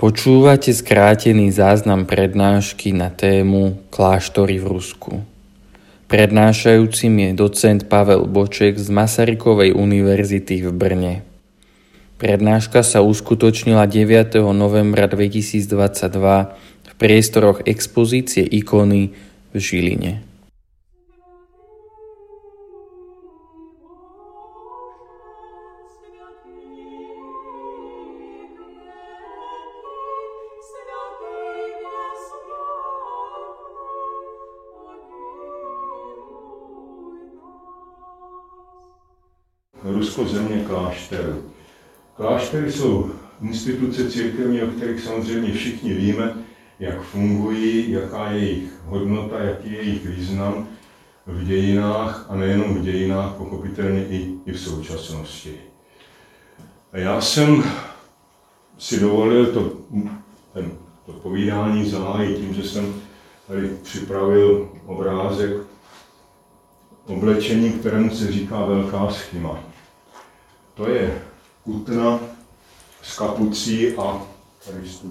Počúvate skrátený záznam prednášky na tému Kláštory v Rusku. Prednášajúcim je docent Pavel Boček z Masarykovej univerzity v Brne. Prednáška sa uskutočnila 9. novembra 2022 v priestoroch expozície ikony v Žiline. Kláštery jsou instituce církevní, o kterých samozřejmě všichni víme, jak fungují, jaká je jejich hodnota, jaký je jejich význam v dějinách a nejenom v dějinách, pochopitelně i, i v současnosti. A já jsem si dovolil to, ten, to povídání zahájit tím, že jsem tady připravil obrázek oblečení, kterému se říká velká schyma. To je kutna s kapucí a tady z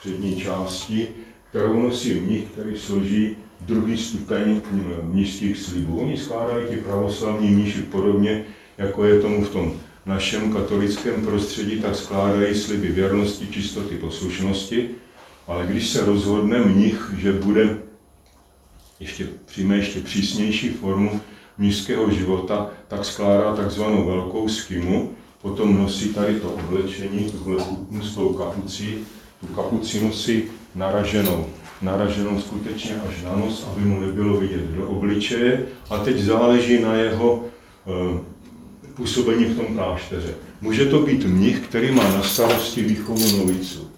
přední části, kterou nosí mnich, který složí druhý stupeň mnižských slibů. Oni skládají ti pravoslavní mniši podobně, jako je tomu v tom našem katolickém prostředí, tak skládají sliby věrnosti, čistoty, poslušnosti, ale když se rozhodne mnich, že bude ještě, přijme ještě přísnější formu mnižského života, tak skládá takzvanou velkou skymu, potom nosí tady to oblečení, tuhle kutnu s tou kapucí, tu kapuci nosí naraženou, naraženou skutečně až na nos, aby mu nebylo vidět do obličeje a teď záleží na jeho e, působení v tom klášteře. Může to být mnich, který má na starosti výchovu noviců.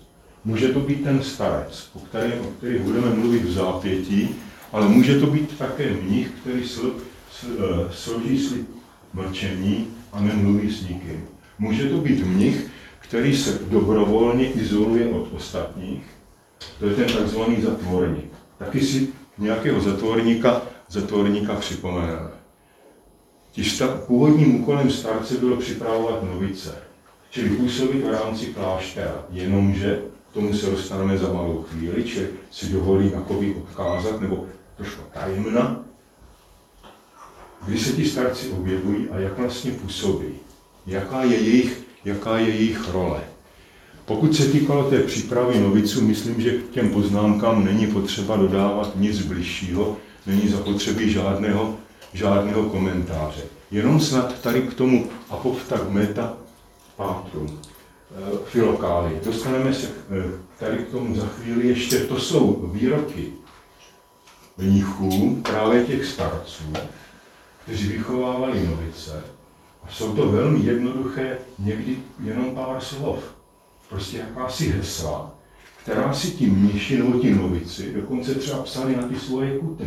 Může to být ten starec, o kterém, o kterých budeme mluvit v zápětí, ale může to být také mnich, který sl, sl, složí slib mlčení a nemluví s nikým. Může to být mnich, který se dobrovolně izoluje od ostatních, to je ten takzvaný zatvorník. Taky si nějakého zatvorníka, zatvorníka připomeneme. Původním úkolem starce bylo připravovat novice, čili působit v rámci kláštera, jenomže k tomu se dostaneme za malou chvíli, či si dovolím jakoby odkázat, nebo trošku tajemna, kdy se ti starci objevují a jak vlastně působí jaká je jejich, jaká je jejich role. Pokud se týkalo té přípravy noviců, myslím, že k těm poznámkám není potřeba dodávat nic bližšího, není zapotřebí žádného, žádného komentáře. Jenom snad tady k tomu apophtagmeta pátru, eh, filokály. Dostaneme se eh, tady k tomu za chvíli ještě. To jsou výroky mnichů, právě těch starců, kteří vychovávali novice jsou to velmi jednoduché, někdy jenom pár slov. Prostě jakási hesla, která si ti mniši nebo ti novici dokonce třeba psali na ty svoje kutny.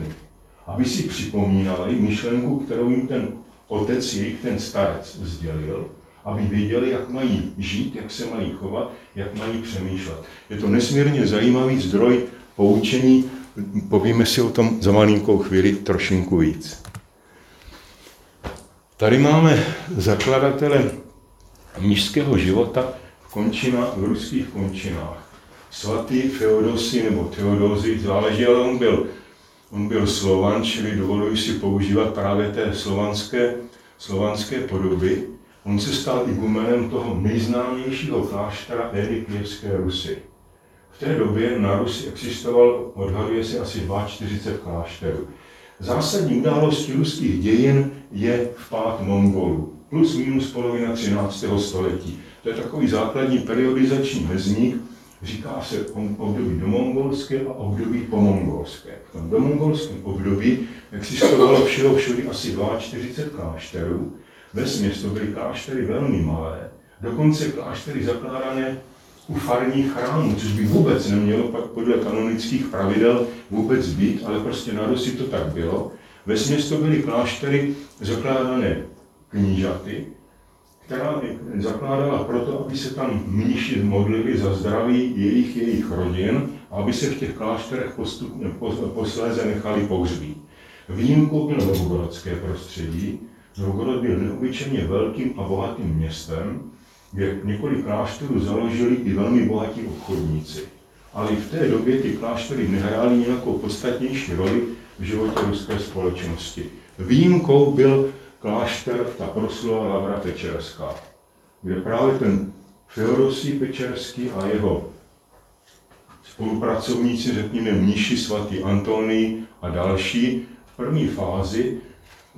Aby si připomínali myšlenku, kterou jim ten otec, jejich ten starec sdělil, aby věděli, jak mají žít, jak se mají chovat, jak mají přemýšlet. Je to nesmírně zajímavý zdroj poučení, povíme si o tom za malinkou chvíli trošinku víc. Tady máme zakladatele mnižského života končina, v ruských končinách. Svatý Feodosy nebo Teodózy, záleží, ale on byl, on byl slovan, čili dovoluji si používat právě té slovanské, slovanské podoby. On se stal igumenem toho nejznámějšího kláštera éry Kijevské Rusy. V té době na Rusi existoval, odhaduje se asi 42 klášterů. Zásadní událostí ruských dějin je vpád Mongolů, plus minus polovina 13. století. To je takový základní periodizační mezník, říká se období domongolské a období pomongolské. V tom domongolském období existovalo všeho všude asi 42 klášterů, ve to byly kláštery velmi malé, dokonce kláštery zakládané u farních chrámů, což by vůbec nemělo pak podle kanonických pravidel vůbec být, ale prostě na Rusi to tak bylo. Ve to byly kláštery zakládané knížaty, která zakládala proto, aby se tam mniši modlili za zdraví jejich, jejich rodin a aby se v těch klášterech postupně, posléze nechali pohřbít. Výjimkou bylo novgorodské prostředí. Novgorod byl neobyčejně velkým a bohatým městem, několik klášterů založili i velmi bohatí obchodníci. Ale i v té době ty kláštery nehrály nějakou podstatnější roli v životě ruské společnosti. Výjimkou byl klášter, ta proslula Lavra Pečerská, kde právě ten Feodosí Pečerský a jeho spolupracovníci, řekněme mniši svatý Antonii a další, v první fázi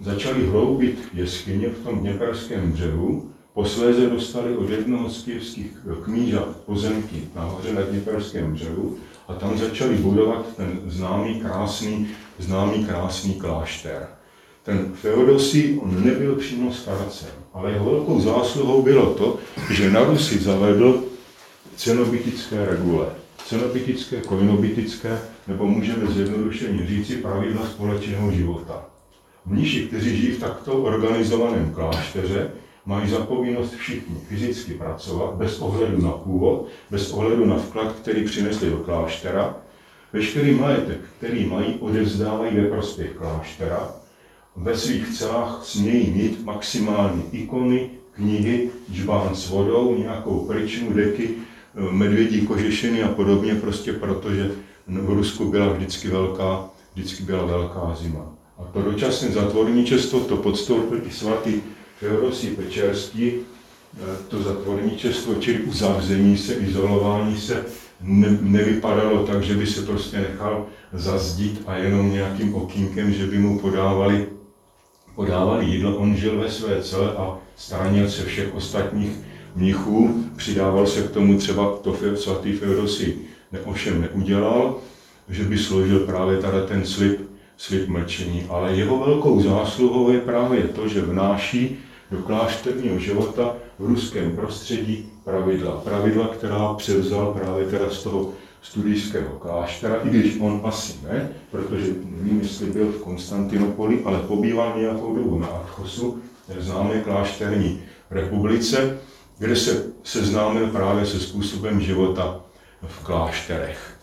začali hloubit jeskyně v tom Dněperském břehu, posléze dostali od jednoho z kijevských knížat pozemky nahoře na Dněperském břehu a tam začali budovat ten známý krásný, známý krásný klášter. Ten Feodosí, on nebyl přímo starcem, ale jeho velkou zásluhou bylo to, že na Rusi zavedl cenobitické regule. Cenobitické, koinobitické, nebo můžeme zjednodušeně říci pravidla společného života. Mniši, kteří žijí v takto organizovaném klášteře, mají za povinnost všichni fyzicky pracovat, bez ohledu na původ, bez ohledu na vklad, který přinesli do kláštera. Veškerý majetek, který mají, odevzdávají ve prospěch kláštera. Ve svých celách smějí mít maximálně ikony, knihy, džbán s vodou, nějakou pryčnu, deky, medvědí kožešiny a podobně, prostě protože v Rusku byla vždycky velká, vždycky byla velká zima. A to dočasné zatvorničestvo to podstoupil i svatý Feodosí Pečerský, eh, to zatvorničestvo, čili uzavření se, izolování se, ne, nevypadalo tak, že by se prostě nechal zazdít a jenom nějakým okýnkem, že by mu podávali, podávali jídlo. On žil ve své cele a stránil se všech ostatních mnichů, přidával se k tomu třeba to svatý Feodosí ne, ovšem neudělal, že by složil právě tady ten slib, slib mlčení, ale jeho velkou zásluhou je právě to, že vnáší do klášterního života v ruském prostředí pravidla. Pravidla, která převzal právě teda z toho studijského kláštera, i když on asi ne, protože nevím, jestli byl v Konstantinopoli, ale pobýval nějakou dobu na Adchosu, známé klášterní republice, kde se seznámil právě se způsobem života v klášterech.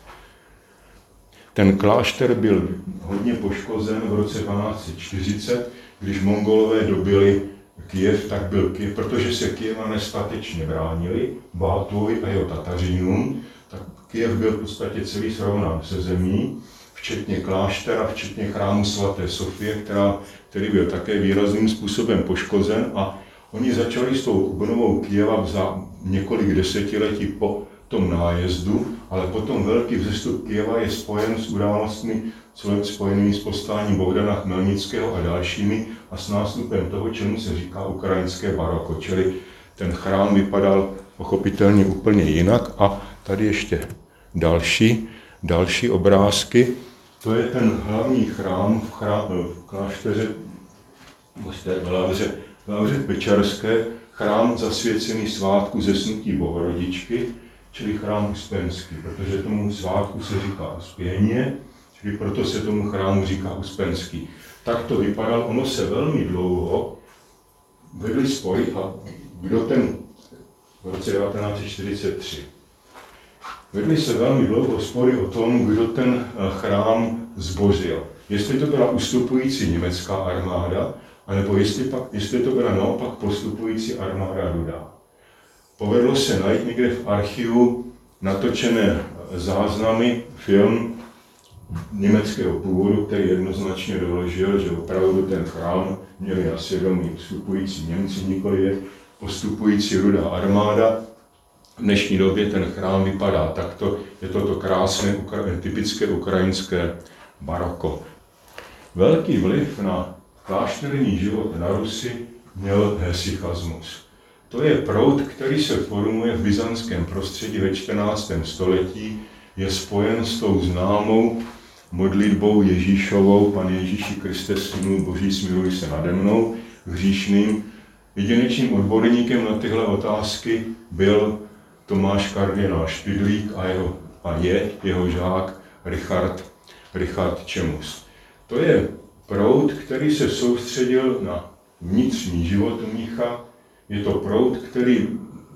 Ten klášter byl hodně poškozen v roce 1240, když mongolové dobili Kiev, tak byl Kiev, protože se Kieva nestatečně bránili Bátovi a jeho Tatařínům, tak Kiev byl v podstatě celý srovnán se zemí, včetně kláštera, včetně chrámu svaté Sofie, která, který byl také výrazným způsobem poškozen a oni začali s tou obnovou Kieva za několik desetiletí po tom nájezdu, ale potom velký vzestup Kieva je spojen s událostmi spojenými s postáním Bohdana Chmelnického a dalšími a s nástupem toho, čemu se říká ukrajinské baroko, čili ten chrám vypadal pochopitelně úplně jinak a tady ještě další, další obrázky. To je ten hlavní chrám v, chrám, v klášteře v Lavře Pečarské, chrám zasvěcený svátku zesnutí Bohorodičky, čili chrám Uspenský, protože tomu svátku se říká Uspěně, čili proto se tomu chrámu říká Uspenský. Tak to vypadalo, ono se velmi dlouho vedli spoj a kdo ten v roce 1943. Vedli se velmi dlouho spory o tom, kdo ten eh, chrám zbořil. Jestli to byla ustupující německá armáda, anebo jestli, pak, jestli to byla naopak postupující armáda Ruda. Povedlo se najít někde v archivu natočené záznamy, film německého původu, který jednoznačně doložil, že opravdu ten chrám měli na svědomí vstupující Němci, nikoli postupující rudá armáda. V dnešní době ten chrám vypadá takto, je to to krásné, typické ukrajinské baroko. Velký vliv na klášterní život na Rusi měl hesychazmus. To je proud, který se formuje v byzantském prostředí ve 14. století, je spojen s tou známou modlitbou Ježíšovou, Pan Ježíši Kriste, Synu Boží, smiluj se nade mnou, hříšným. Jedinečným odborníkem na tyhle otázky byl Tomáš kardinál Špidlík a, jeho, a je jeho žák Richard, Richard Čemus. To je proud, který se soustředil na vnitřní život mnicha. Je to proud, který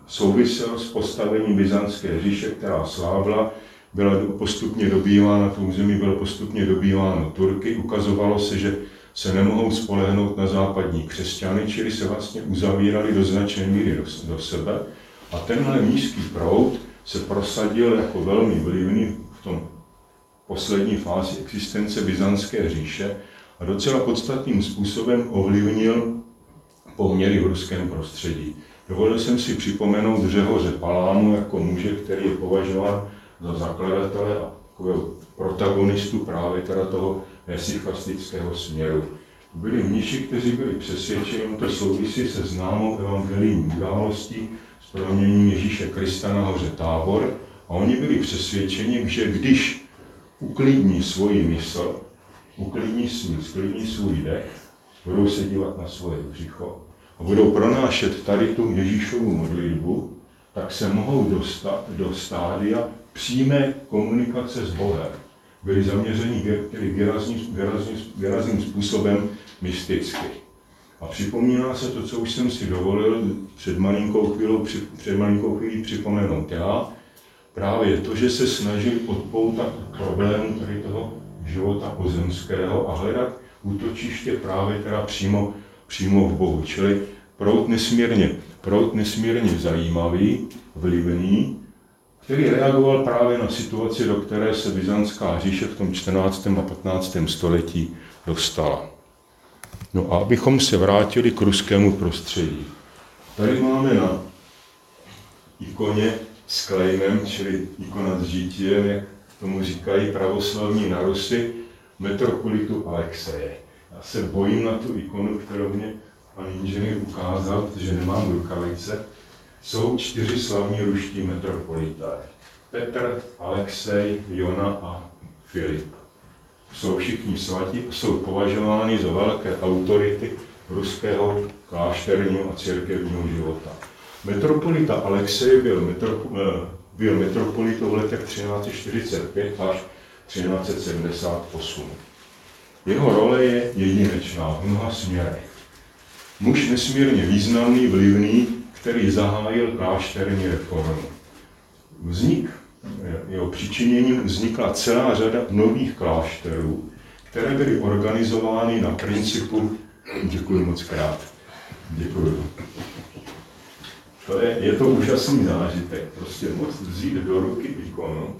souvisel s postavením Byzantské říše, která slábla, byla postupně dobývána, to území bylo postupně dobýváno Turky. Ukazovalo se, že se nemohou spolehnout na západní křesťany, čili se vlastně uzavírali do značné míry do, do sebe. A tenhle nízký proud se prosadil jako velmi vlivný v tom poslední fázi existence Byzantské říše a docela podstatným způsobem ovlivnil poměry v ruském prostředí. Dovolil jsem si připomenout Řehoře Palámu jako muže, který je považován za zakladatele a protagonistu právě teda toho esichastického směru. Byli mniši, kteří byli přesvědčeni, to souvisí se známou evangelijní událostí s proměním Ježíše Krista na hoře Tábor, a oni byli přesvědčeni, že když uklidní svoji mysl, uklidní svůj, sklidní svůj dech, budou se dívat na svoje břicho a budou pronášet tady tu Ježíšovu modlitbu, tak se mohou dostat do stádia přímé komunikace s Bohem. Byli zaměřeni výrazným, výrazným, výrazným způsobem mysticky. A připomíná se to, co už jsem si dovolil před malinkou chvílou, před malinkou chvílí připomenout já, právě to, že se snažili odpoutat problému tady toho života pozemského a hledat útočiště právě teda přímo, přímo v Bohu. Čili prout nesmírně, prout nesmírně zajímavý, vlivný, který reagoval právě na situaci, do které se Byzantská říše v tom 14. a 15. století dostala. No a abychom se vrátili k ruskému prostředí. Tady máme na ikoně s klejmem, čili ikona s žítiem, jak tomu říkají pravoslavní na Rusy, metropolitu Alexeje. Já se bojím na tu ikonu, kterou mě pan inženýr ukázal, protože nemám rukavice. Jsou čtyři slavní ruští metropolité. Petr, Alexej, Jona a Filip. Jsou všichni svatí a jsou považováni za velké autority ruského klášterního a církevního života. Metropolita Alexej byl, metrop, eh, byl metropolitou v letech 1345 až 1378. Jeho role je jedinečná v mnoha směrech. Muž nesmírně významný, vlivný, který zahájil klášterní reformu. Vznik, jeho přičiněním vznikla celá řada nových klášterů, které byly organizovány na principu, děkuji moc krát, děkuji. To je, je to úžasný zážitek, prostě moc vzít do ruky ikonu,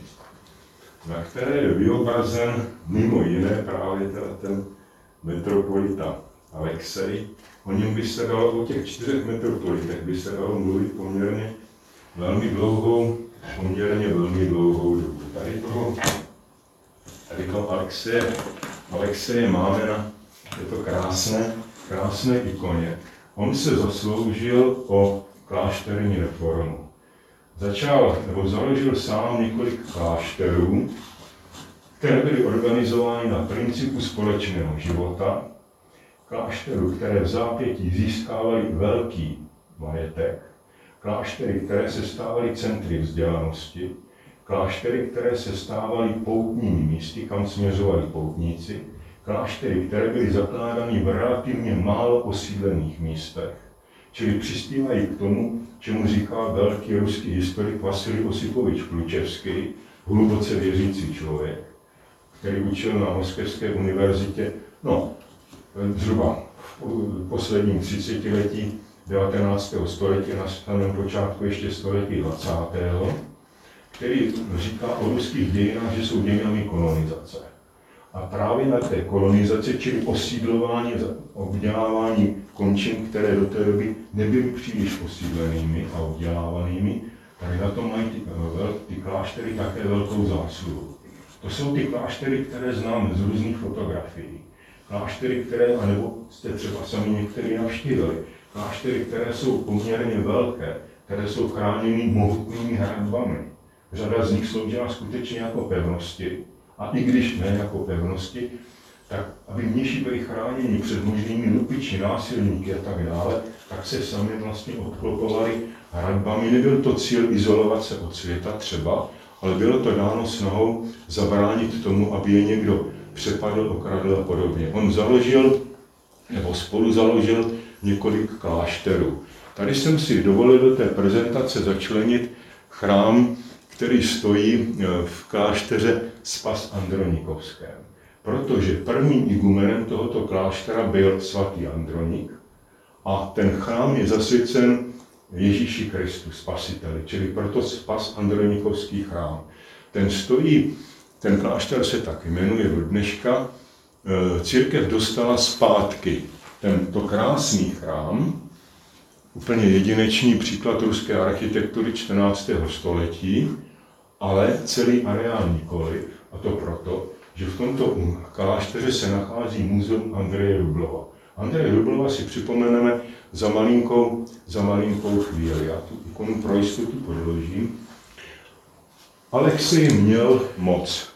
na které je vyobrazen mimo jiné právě ten metropolita Alexej. O něm by se dalo, o těch čtyřech metropolitech by se dalo mluvit poměrně velmi dlouhou, poměrně velmi dlouhou dobu. Tady toho, tady toho Alexeje, Alexeje máme na, je to krásné, krásné ikoně. On se zasloužil o klášterní reformu. Začal nebo založil sám několik klášterů, které byly organizovány na principu společného života, klášterů, které v zápětí získávaly velký majetek, kláštery, které se stávaly centry vzdělanosti, kláštery, které se stávaly poutními místy, kam směřovali poutníci, kláštery, které byly zakládány v relativně málo osídlených místech, čili přispívají k tomu, čemu říká velký ruský historik Vasilij Osipovič Klučevský, hluboce věřící člověk, který učil na Moskevské univerzitě, no, zhruba v posledním třicetiletí 19. století, na samém počátku ještě století 20. který říká o ruských dějinách, že jsou dějinami kolonizace. A právě na té kolonizaci, čili osídlování, obdělávání končin, které do té doby nebyly příliš osídlenými a obdělávanými, tak na tom mají ty, eh, ty kláštery také velkou zásluhu. To jsou ty kláštery, které známe z různých fotografií. Kláštery, které, anebo jste třeba sami některý navštívili, kláštery, které jsou poměrně velké, které jsou chráněny mohutnými hradbami. Řada z nich sloužila skutečně jako pevnosti, a i když ne jako pevnosti, tak aby mniši byli chráněni před možnými lupiči, násilníky a tak dále, tak se sami vlastně obklopovali hradbami. Nebyl to cíl izolovat se od světa třeba, ale bylo to dáno snahou zabránit tomu, aby je někdo přepadl, okradl a podobně. On založil, nebo spolu založil několik klášterů. Tady jsem si dovolil do té prezentace začlenit chrám, který stojí eh, v klášteře Spas Andronikovském. Protože prvním igumenem tohoto kláštera byl svatý Andronik a ten chrám je zasvěcen Ježíši Kristu, spasiteli, čili proto spas Andronikovský chrám. Ten stojí, ten klášter se tak jmenuje do dneška, e, církev dostala zpátky tento krásný chrám, úplně jedinečný příklad ruské architektury 14. století, ale celý areál nikoliv, a to proto, že v tomto klášteře se nachází muzeum Andreje Rublova. Andreje Rublova si připomeneme za malinkou, za malinkou chvíli. Já tu ikonu pro jistotu podložím. Alexej měl moc.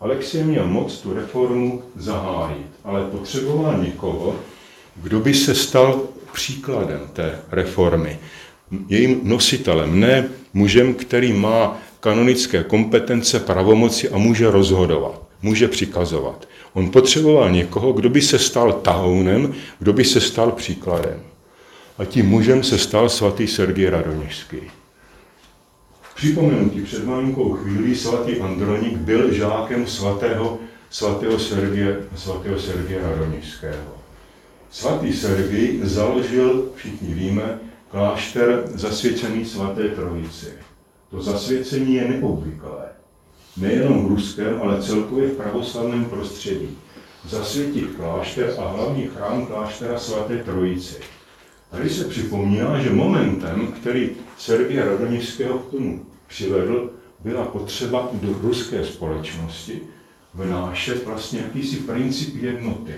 Alexej měl moc tu reformu zahájit, ale potřeboval někoho, kdo by se stal příkladem té reformy. Jejím nositelem, ne mužem, který má kanonické kompetence, pravomoci a může rozhodovat, může přikazovat. On potřeboval někoho, kdo by se stal tahounem, kdo by se stal příkladem. A tím mužem se stal svatý Sergij Radoněžský. Připomenutí před malinkou chvílí svatý Andronik byl žákem svatého, svatého Sergie, svatého Sergie Radoněžského. Svatý Sergij založil, všichni víme, klášter zasvěcený svaté trojici. To zasvěcení je neobvyklé. Nejenom v ruském, ale celkově v pravoslavném prostředí. Zasvětit klášter a hlavní chrám kláštera svaté trojici. Tady se připomíná, že momentem, který Sergia Radonického k tomu přivedl, byla potřeba do ruské společnosti vnášet vlastně jakýsi princip jednoty.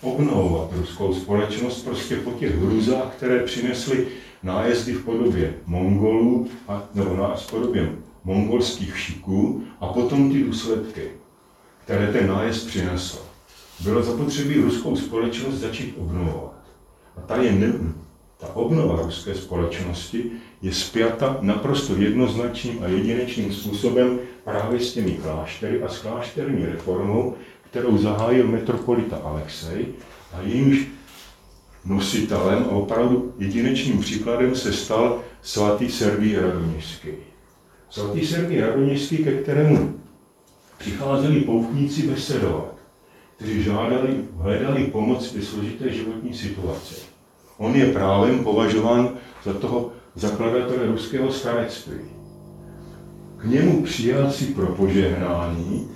Obnovovat ruskou společnost prostě po těch hruzách, které přinesly nájezdy v podobě Mongolů, a, nebo nájezd v podobě mongolských šiků a potom ty důsledky, které ten nájezd přinesl. Bylo zapotřebí ruskou společnost začít obnovovat. A ta, je ne, ta obnova ruské společnosti je spjata naprosto jednoznačným a jedinečným způsobem právě s těmi kláštery a s klášterní reformou, kterou zahájil metropolita Alexej a jímž nositelem a opravdu jedinečným příkladem se stal svatý Sergij Radoněžský. Svatý Sergij Radoněžský, ke kterému přicházeli poutníci besedovat, kteří žádali, hledali pomoc ve složité životní situaci. On je právem považován za toho zakladatele ruského starectví. K němu přijal si pro požehnání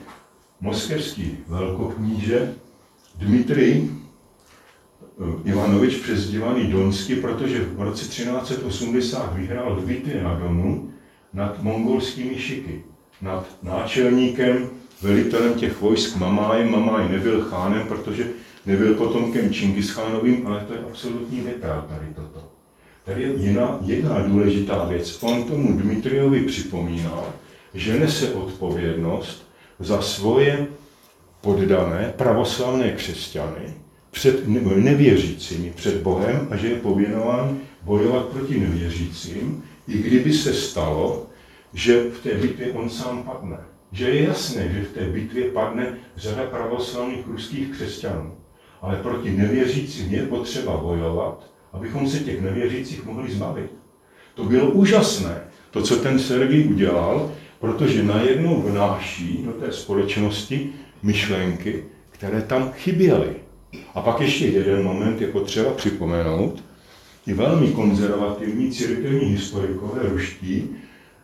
moskevský velkokníže Dmitrij Eh, Ivanovič přezdívaný Donsky, protože v roce 1380 vyhrál v bitvě na Donu nad mongolskými šiky, nad náčelníkem, velitelem těch vojsk Mamájem. Mamáj nebyl chánem, protože nebyl potomkem Čingischánovým, ale to je absolutní detail tady toto. Tady je jedna, jedna důležitá věc. On tomu Dmitriovi připomínal, že nese odpovědnost za svoje poddané pravoslavné křesťany, před nevěřícími, před Bohem a že je pověnován bojovat proti nevěřícím, i kdyby se stalo, že v té bitvě on sám padne. Že je jasné, že v té bitvě padne řada pravoslavných ruských křesťanů. Ale proti nevěřícím je potřeba bojovat, abychom se těch nevěřících mohli zbavit. To bylo úžasné, to, co ten Sergij udělal, protože najednou vnáší do té společnosti myšlenky, které tam chyběly. A pak ještě jeden moment je potřeba připomenout. I velmi konzervativní církevní historikové ruští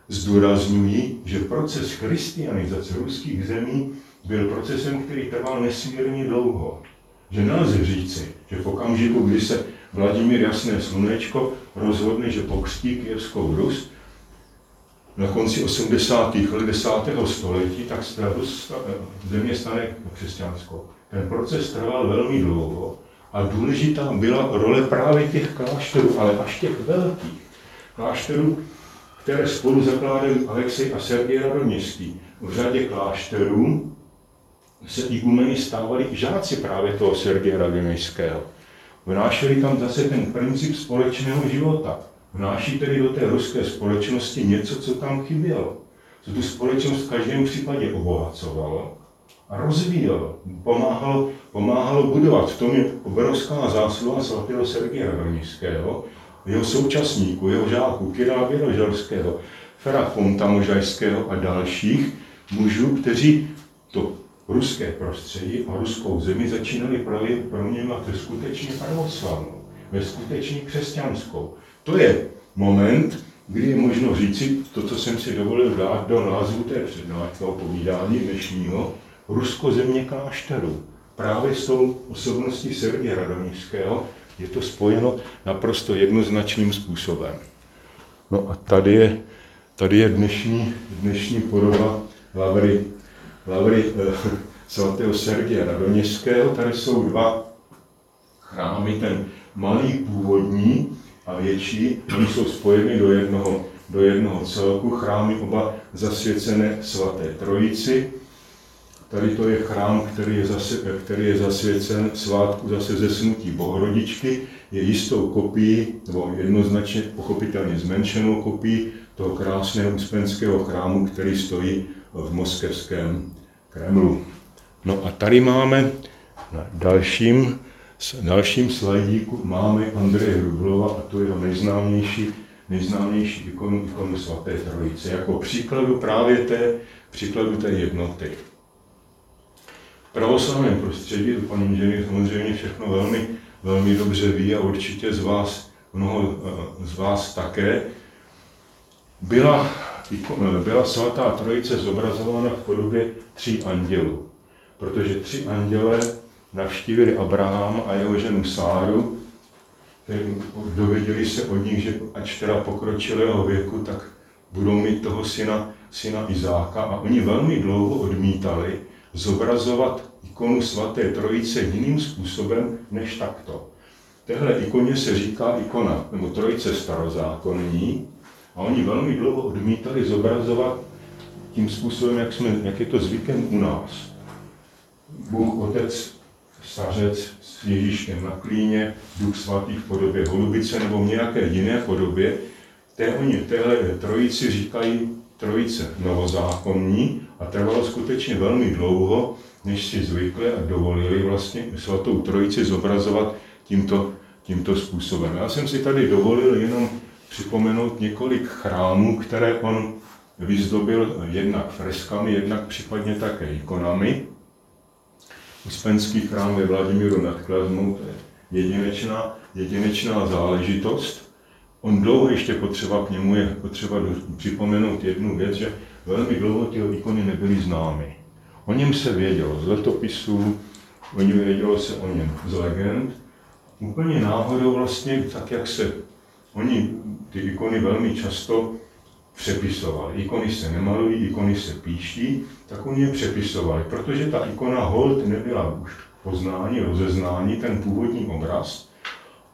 zdůrazňují, že proces christianizace ruských zemí byl procesem, který trval nesmírně dlouho. Že nelze říci, že v okamžiku, kdy se Vladimír Jasné Slunečko rozhodne, že pokřtí Kijevskou Rus, na konci 80. let 10. století, tak země stane křesťanskou. Ten proces trval velmi dlouho a důležitá byla role právě těch klášterů, ale až těch velkých klášterů, které spolu zakládali Alexej a Sergej Radoměstský. V řadě klášterů se igumeny stávali žáci právě toho Sergeje Radoměstského. Vnášeli tam zase ten princip společného života. Vnáší tedy do té ruské společnosti něco, co tam chybělo. Co tu společnost v každém případě obohacovalo a rozvíjel, pomáhal, pomáhal budovat. V tom je obrovská zásluha svatého Sergeje Radonického, jeho současníků, jeho žáků, Kira Věroželského, Fera Fonta Možajského a dalších mužů, kteří to ruské prostředí a ruskou zemi začínali proměňovat ve skutečně pravoslavnou, ve skutečně křesťanskou. To je moment, kdy je možno říci to, co jsem si dovolil dát do názvu té přednášky povídání dnešního, Rusko země klášterů. Právě s tou osobností Sergeje Radomířského je to spojeno naprosto jednoznačným způsobem. No a tady je, tady je dnešní, dnešní podoba Lavry, Lavry eh, svatého Sergeje Radoměřského. Tady jsou dva chrámy, ten malý původní a větší, oni jsou spojeny do jednoho, do jednoho celku, chrámy oba zasvěcené svaté trojici. Tady to je chrám, který je, zase, který je zasvěcen svátku zase ze snutí Bohorodičky, je jistou kopií, nebo jednoznačně pochopitelně zmenšenou kopií toho krásného uspenského chrámu, který stojí v moskevském Kremlu. No a tady máme na dalším, dalším slajdíku máme Andreje Hrublova a to je jeho nejznámější, nejznámější ikonu, ikonu svaté trojice, jako příkladu právě té, příkladu té jednoty. V pravoslavném prostředí, to pan inženýr samozřejmě všechno velmi, velmi dobře ví a určitě z vás, mnoho eh, z vás také, byla, byla svatá trojice zobrazována v podobě tří andělů protože tři anděle navštívili Abraham a jeho ženu Sáru, dověděli se od nich, že ač teda pokročilého věku, tak budou mít toho syna, syna Izáka a oni velmi dlouho odmítali zobrazovat ikonu svaté trojice jiným způsobem než takto. Téhle ikoně se říká ikona, nebo trojice starozákonní, a oni velmi dlouho odmítali zobrazovat tím způsobem, jak, jsme, jak je to zvykem u nás. Bůh Otec, stařec s Ježíškem na klíně, Duch svatý v podobě holubice nebo v nějaké jiné podobě, té oni téhle trojici říkají trojice novozákonní a trvalo skutečně velmi dlouho, než si zvykli a dovolili vlastně svatou trojici zobrazovat tímto, tímto způsobem. Já jsem si tady dovolil jenom připomenout několik chrámů, které on vyzdobil jednak freskami, jednak případně také ikonami. Uspenský chrám ve Vladimíru nad Klazmou, to je jedinečná, jedinečná záležitost. On dlouho ještě potřeba k němu je potřeba připomenout jednu věc, že velmi dlouho ty ikony nebyly známy. O něm se vědělo z letopisů, o něm vědělo se o něm z legend. Úplně náhodou vlastně, tak jak se oni ty ikony velmi často přepisovali. Ikony se nemalují, ikony se píší, tak oni je přepisovali, protože ta ikona hold nebyla už poznání, rozeznání, ten původní obraz,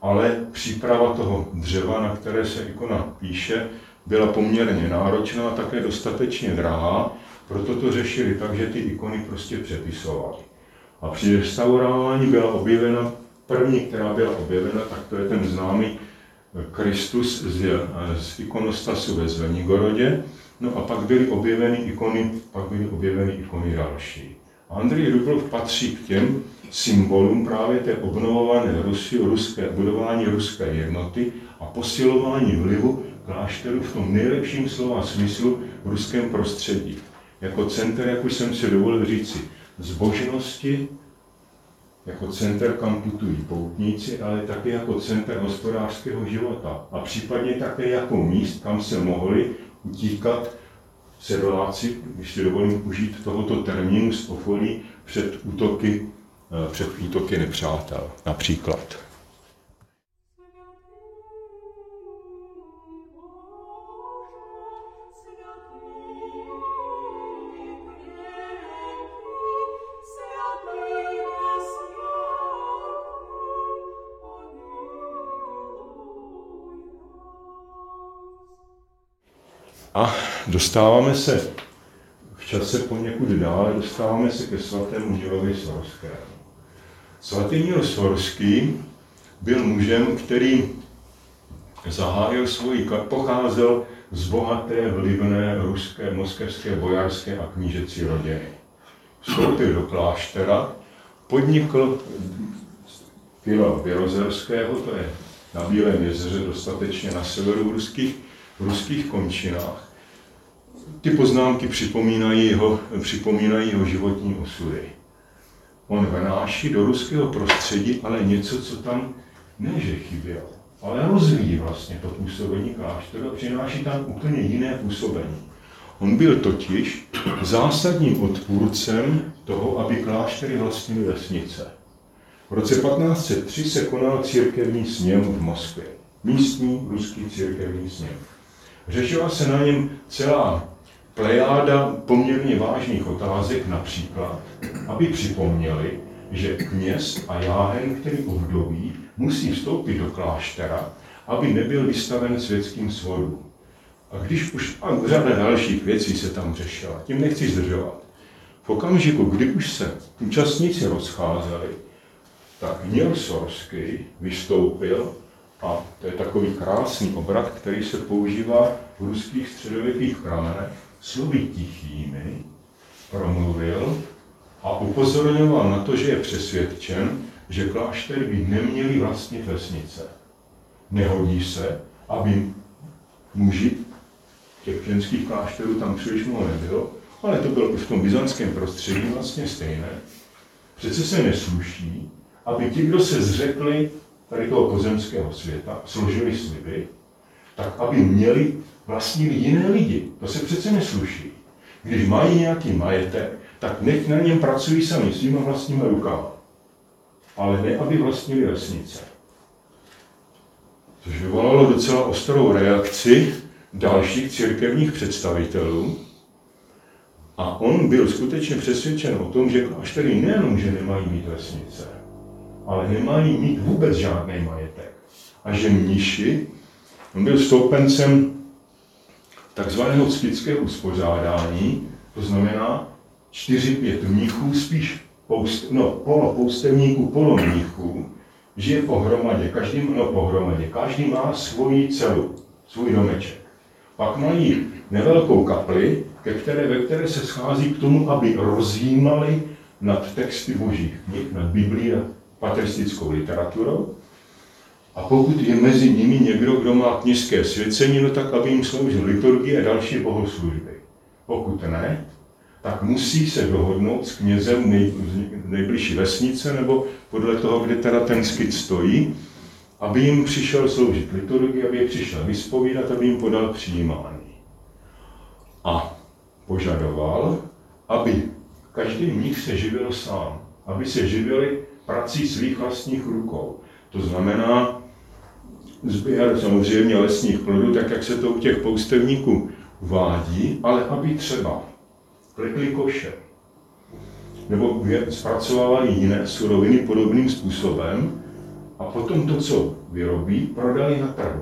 ale příprava toho dřeva, na které se ikona píše, byla poměrně náročná a také dostatečně drahá, proto to řešili tak, že ty ikony prostě přepisovali. A při restaurování byla objevena, první, která byla objevena, tak to je ten známý Kristus z, z ikonostasu ve Zvenigorodě, no a pak byly objeveny ikony, pak byly objeveny ikony další. Andrej Rublov patří k těm symbolům právě té obnovované Rusy, ruské, budování ruské jednoty a posilování vlivu klášteru v tom nejlepším slova smyslu v ruském prostředí. Jako center, jak už jsem si dovolil říci, zbožnosti, jako center, kam putují poutníci, ale také jako center hospodářského života a případně také jako míst, kam se mohli utíkat sedoláci, když si dovolím užít tohoto termínu z okolí, před útoky, eh, před útoky nepřátel, například. A dostáváme se v čase poněkud dále, dostáváme se ke svatému Nilovi Svorskému. Svatý Nil Svorský byl mužem, který zahájil svoji, pocházel z bohaté, vlivné ruské, moskevské, bojarské a knížecí rodiny. Vstoupil do kláštera, podnikl kilo Bělozerského, to je na Bílém jezeře, dostatečně na severu ruských, ruských končinách ty poznámky připomínají jeho, připomínají jeho životní osudy. On vnáší do ruského prostředí ale něco, co tam ne, že chybělo, ale rozvíjí vlastně to působení klášteru a přináší tam úplně jiné působení. On byl totiž zásadním odpůrcem toho, aby kláštery vlastnily vesnice. V roce 1503 se konal církevní sněm v Moskvě. Místní ruský církevní sněm. Řešila se na něm celá plejáda poměrně vážných otázek, například, aby připomněli, že kněz a jáhen, který období, musí vstoupit do kláštera, aby nebyl vystaven světským svodům. A když už a řada dalších věcí se tam řešila, tím nechci zdržovat. V okamžiku, kdy už se účastníci rozcházeli, tak Níl Sorský vystoupil a to je takový krásný obrat, který se používá v ruských středověkých pramenech, slovy tichými promluvil a upozorňoval na to, že je přesvědčen, že kláštery by neměly vlastnit vesnice. Nehodí se, aby muži těch ženských klášterů tam příliš mnoho nebylo, ale to bylo v tom byzantském prostředí vlastně stejné. Přece se nesluší, aby ti, kdo se zřekli tady toho pozemského světa, složili sliby, tak aby měli vlastnili jiné lidi. To se přece nesluší. Když mají nějaký majetek, tak nech na něm pracují sami svýma vlastníma rukama. Ale ne, aby vlastnili vesnice. Což vyvolalo docela ostrou reakci dalších církevních představitelů. A on byl skutečně přesvědčen o tom, že kláštery nejenom, že nemají mít vesnice, ale nemají mít vůbec žádný majetek. A že mniši, on byl stoupencem takzvaného skického uspořádání, to znamená 4-5 mnichů, spíš poust, no, polo poustevníků, polo mnichů, žije pohromadě, každý, no pohromadě, každý má svoji celu, svůj domeček. Pak mají nevelkou kapli, ke které, ve které se schází k tomu, aby rozjímali nad texty božích knih, nad Biblí a patristickou literaturou. A pokud je mezi nimi někdo, kdo má kněžské svěcení, no tak aby jim sloužil liturgie a další bohoslužby. Pokud ne, tak musí se dohodnout s knězem nej, nejbližší vesnice nebo podle toho, kde teda ten skyt stojí, aby jim přišel sloužit liturgii, aby je přišel vyspovídat, aby jim podal přijímání. A požadoval, aby každý mnich se živil sám, aby se živili prací svých vlastních rukou. To znamená sběr samozřejmě lesních plodů, tak jak se to u těch poustevníků vádí, ale aby třeba pletli koše, nebo zpracovávali jiné suroviny podobným způsobem a potom to, co vyrobí, prodali na trhu.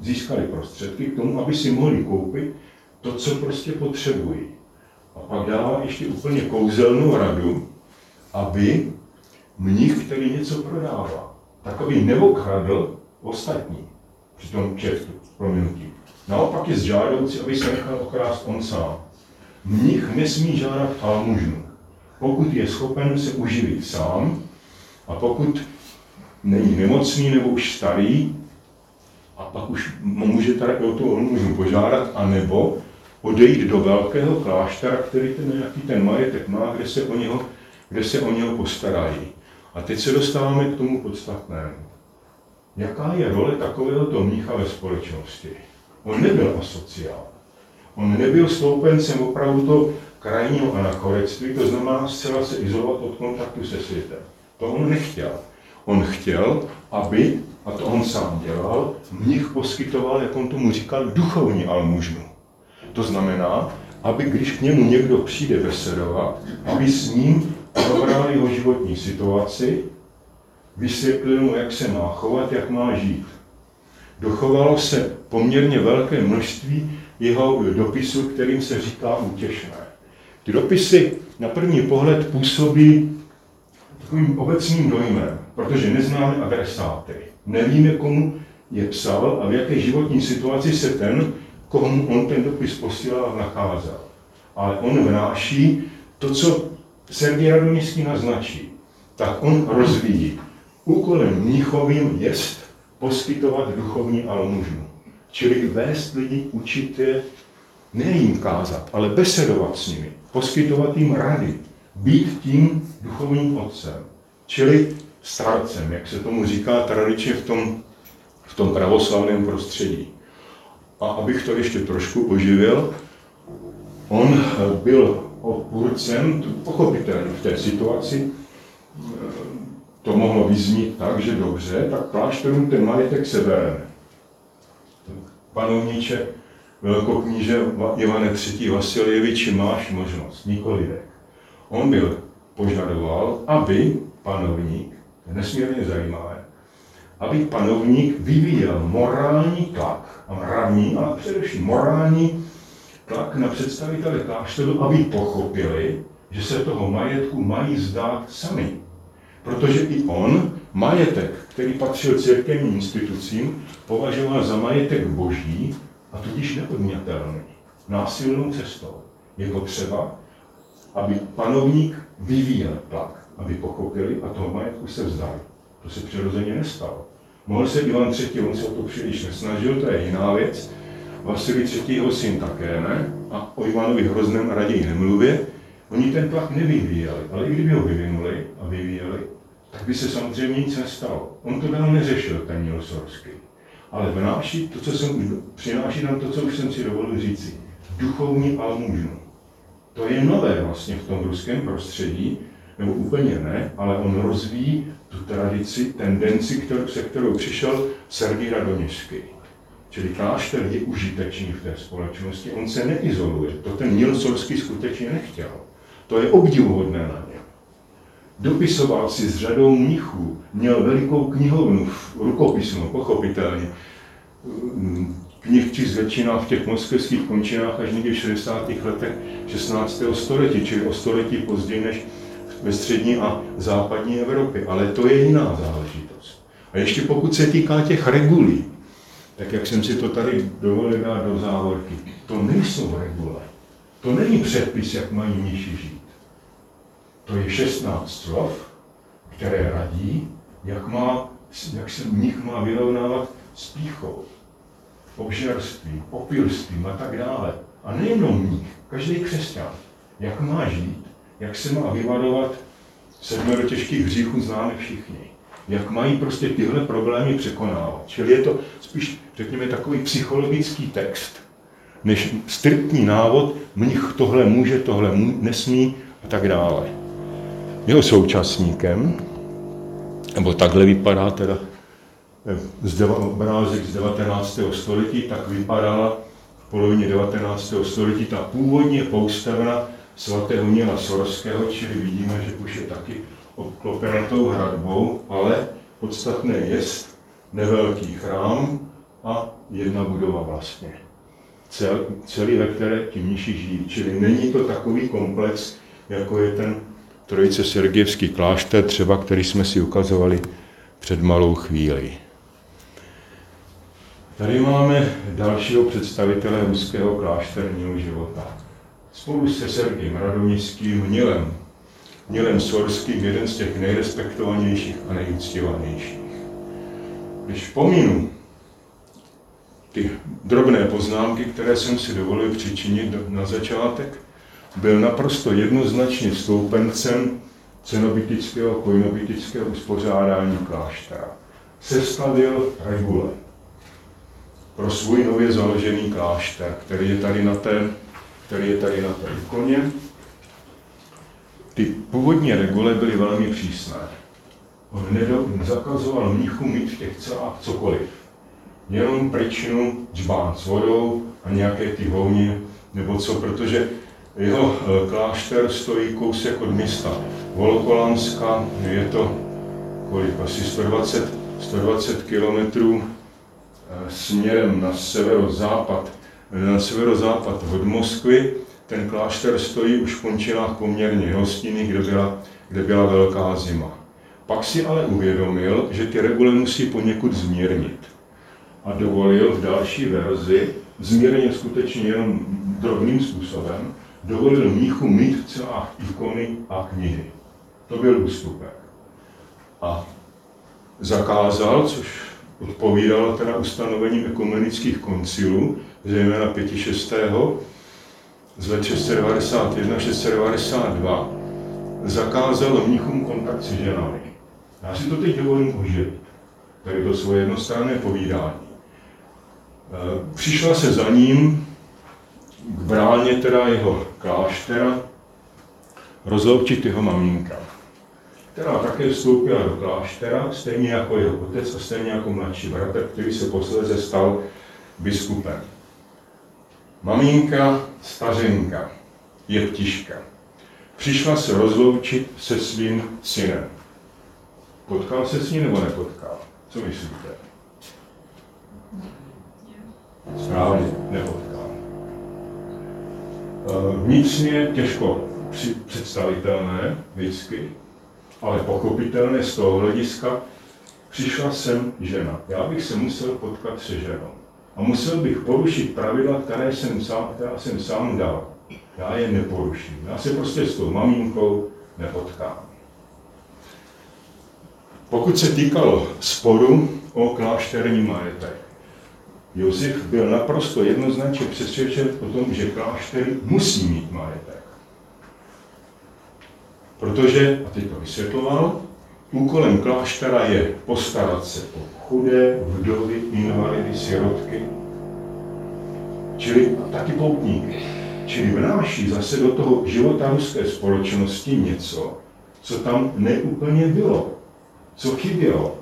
Získali prostředky k tomu, aby si mohli koupit to, co prostě potřebují. A pak dává ještě úplně kouzelnou radu, aby mnich, který něco prodává, tak aby neokradl ostatní při tom kšeftu, prominutí. Naopak je žádoucí, aby se nechal okrást on sám. Mnich nesmí žádat almužnu, pokud je schopen se uživit sám a pokud není nemocný nebo už starý, a pak už může tady o tu almužnu požádat, anebo odejít do velkého kláštera, který ten nějaký ten majetek má, kde se o něho, kde se o něho postarají. A teď se dostáváme k tomu podstatnému. Jaká je role takového mnicha ve společnosti? On nebyl asociál. On nebyl stoupencem opravdu to krajního anachorectví, to znamená zcela se izolovat od kontaktu se světem. To on nechtěl. On chtěl, aby, a to on sám dělal, mnich poskytoval, jak on tomu říkal, duchovní almužnu. To znamená, aby když k němu někdo přijde besedovat, aby s ním probral jeho životní situaci, vysvětlil mu, jak se má chovat, jak má žít. Dochovalo se poměrně velké množství jeho dopisů, kterým se říká útěšné. Ty dopisy na první pohled působí takovým obecným dojmem, protože neznáme adresáty. Nevíme, komu je psal a v jaké životní situaci se ten, komu on ten dopis posílal, nacházel. Ale on vnáší to, co Sergej Radomiský naznačí. Tak on rozvíjí. Úkolem mnichovým jest poskytovat duchovní almužnu. Čili vést lidi, učit je, ne jim kázat, ale besedovat s nimi, poskytovat jim rady, být tím duchovním otcem, čili starcem, jak se tomu říká tradičně v tom v tom pravoslavném prostředí. A abych to ještě trošku oživil, on byl odpůrcem, pochopitelně v té situaci, to mohlo vyznít tak, že dobře, tak klášterům ten majetek sebereme. Panovníče, velkokníže Ivane III. Vasiljeviči, máš možnost, nikoli On byl požadoval, aby panovník, to je nesmírně zajímavé, aby panovník vyvíjel morální tlak, a mravní, ale především morální tlak na představitele klášteru, aby pochopili, že se toho majetku mají zdát sami. Protože i on majetek, který patřil církevním institucím, považoval za majetek boží a tudíž neodmětelný, násilnou cestou. Je potřeba, aby panovník vyvíjel tlak, aby pochopili a toho majetku se vzdali. To se přirozeně nestalo. Mohl se Ivan III. on se o to příliš nesnažil, to je jiná věc. Vasilij III. syn také ne, a o Ivanovi Hrozném raději nemluvě. Oni ten tlak nevyvíjeli, ale i kdyby ho vyvinuli a vyvíjeli, tak by se samozřejmě nic nestalo. On to dál neřešil, ten Milsorský. Ale vnáší to, co jsem, přináší nám to, co už jsem si dovolil říci. Duchovní almužnu. To je nové vlastně v tom ruském prostředí, nebo úplně ne, ale on rozvíjí tu tradici, tendenci, kterou, se kterou přišel Sergij Radoněžský. Čili klášter je užitečný v té společnosti, on se neizoluje. To ten Nilsorský skutečně nechtěl. To je obdivuhodné na něm. Dopisoval si s řadou mnichů, měl velikou knihovnu, rukopisnou, pochopitelně. Knih či začíná v těch moskevských končinách až někdy v 60. letech 16. století, čili o století později než ve střední a západní Evropě. Ale to je jiná záležitost. A ještě pokud se týká těch regulí, tak jak jsem si to tady dovolil dát do závorky, to nejsou regule. To není předpis, jak mají mniši žít. To je 16 slov, které radí, jak, má, jak se mnich má vyrovnávat s píchou, obžerstvím, opilstvím a tak dále. A nejenom mnich, každý křesťan, jak má žít, jak se má vyvarovat sedmero těžkých hříchů známe všichni. Jak mají prostě tyhle problémy překonávat. Čili je to spíš, řekněme, takový psychologický text, než striktní návod, mnich tohle může, tohle nesmí a tak dále. Jeho současníkem, nebo takhle vypadá teda z obrázek z 19. století, tak vypadala v polovině 19. století ta původně poustavna svatého Nila Sorského, čili vidíme, že už je taky obklopena tou hradbou, ale podstatné je nevelký chrám a jedna budova vlastně. Cel, celý, ve které ti mniši žijí. Čili není to takový komplex, jako je ten Trojice Sergijevský klášter, třeba který jsme si ukazovali před malou chvíli. Tady máme dalšího představitele ruského klášterního života. Spolu se Sergiem Radomiským, Nilem, Nilem Sorským, jeden z těch nejrespektovanějších a nejuctěvanějších. Když pomínu ty drobné poznámky, které jsem si dovolil přičinit na začátek, byl naprosto jednoznačně stoupencem cenobitického, kojnobitického uspořádání kláštera. Sestavil regule pro svůj nově založený klášter, který je tady na té, který je tady na té ikoně. Ty původní regule byly velmi přísné. On zakazoval mnichu mít v těch celách cokoliv. Jenom pryčinu, džbán s vodou a nějaké ty houně nebo co, protože jeho eh, klášter stojí kousek od města Volokolanska, je to kolik, asi 120, 120 kilometrů eh, směrem na severozápad, na severozápad od Moskvy. Ten klášter stojí už v končinách poměrně hostiny, kde byla, kde byla velká zima. Pak si ale uvědomil, že ty regule musí poněkud zmírnit. A dovolil v další verzi, zmírnit skutečně jenom drobným způsobem, dovolil mnichu mít v celách ikony a knihy. To byl ústupek. A zakázal, což odpovídalo teda ustanovením ekumenických koncilů, zejména 5. 6. z let 691 692, zakázal mnichům kontakt s ženami. Já si to teď dovolím oživit. tady to svoje jednostranné povídání. Přišla se za ním k bráně teda jeho kláštera rozloučit jeho maminka, která také vstoupila do kláštera, stejně jako jeho otec a stejně jako mladší bratr, který se posledně stal biskupem. Maminka, stařenka, jeptiška, přišla se rozloučit se svým synem. Potkal se s ní nebo nepotkal? Co myslíte? Správně, nepotkal. Eh, vnitřně těžko představitelné vždycky, ale pochopitelné z toho hlediska, přišla sem žena. Já bych se musel potkat se ženou. A musel bych porušit pravidla, které jsem sám, která jsem sám dal. Já je neporuším. Já se prostě s tou maminkou nepotkám. Pokud se týkalo sporu o klášterní majetek, Josef byl naprosto jednoznačně přesvědčen o tom, že klášter musí mít majetek. Protože, a teď to vysvětloval, úkolem kláštera je postarat se o chudé, vdovy, invalidy, sirotky, čili taky poutníky. Čili vnáší zase do toho života ruské společnosti něco, co tam neúplně bylo, co chybělo,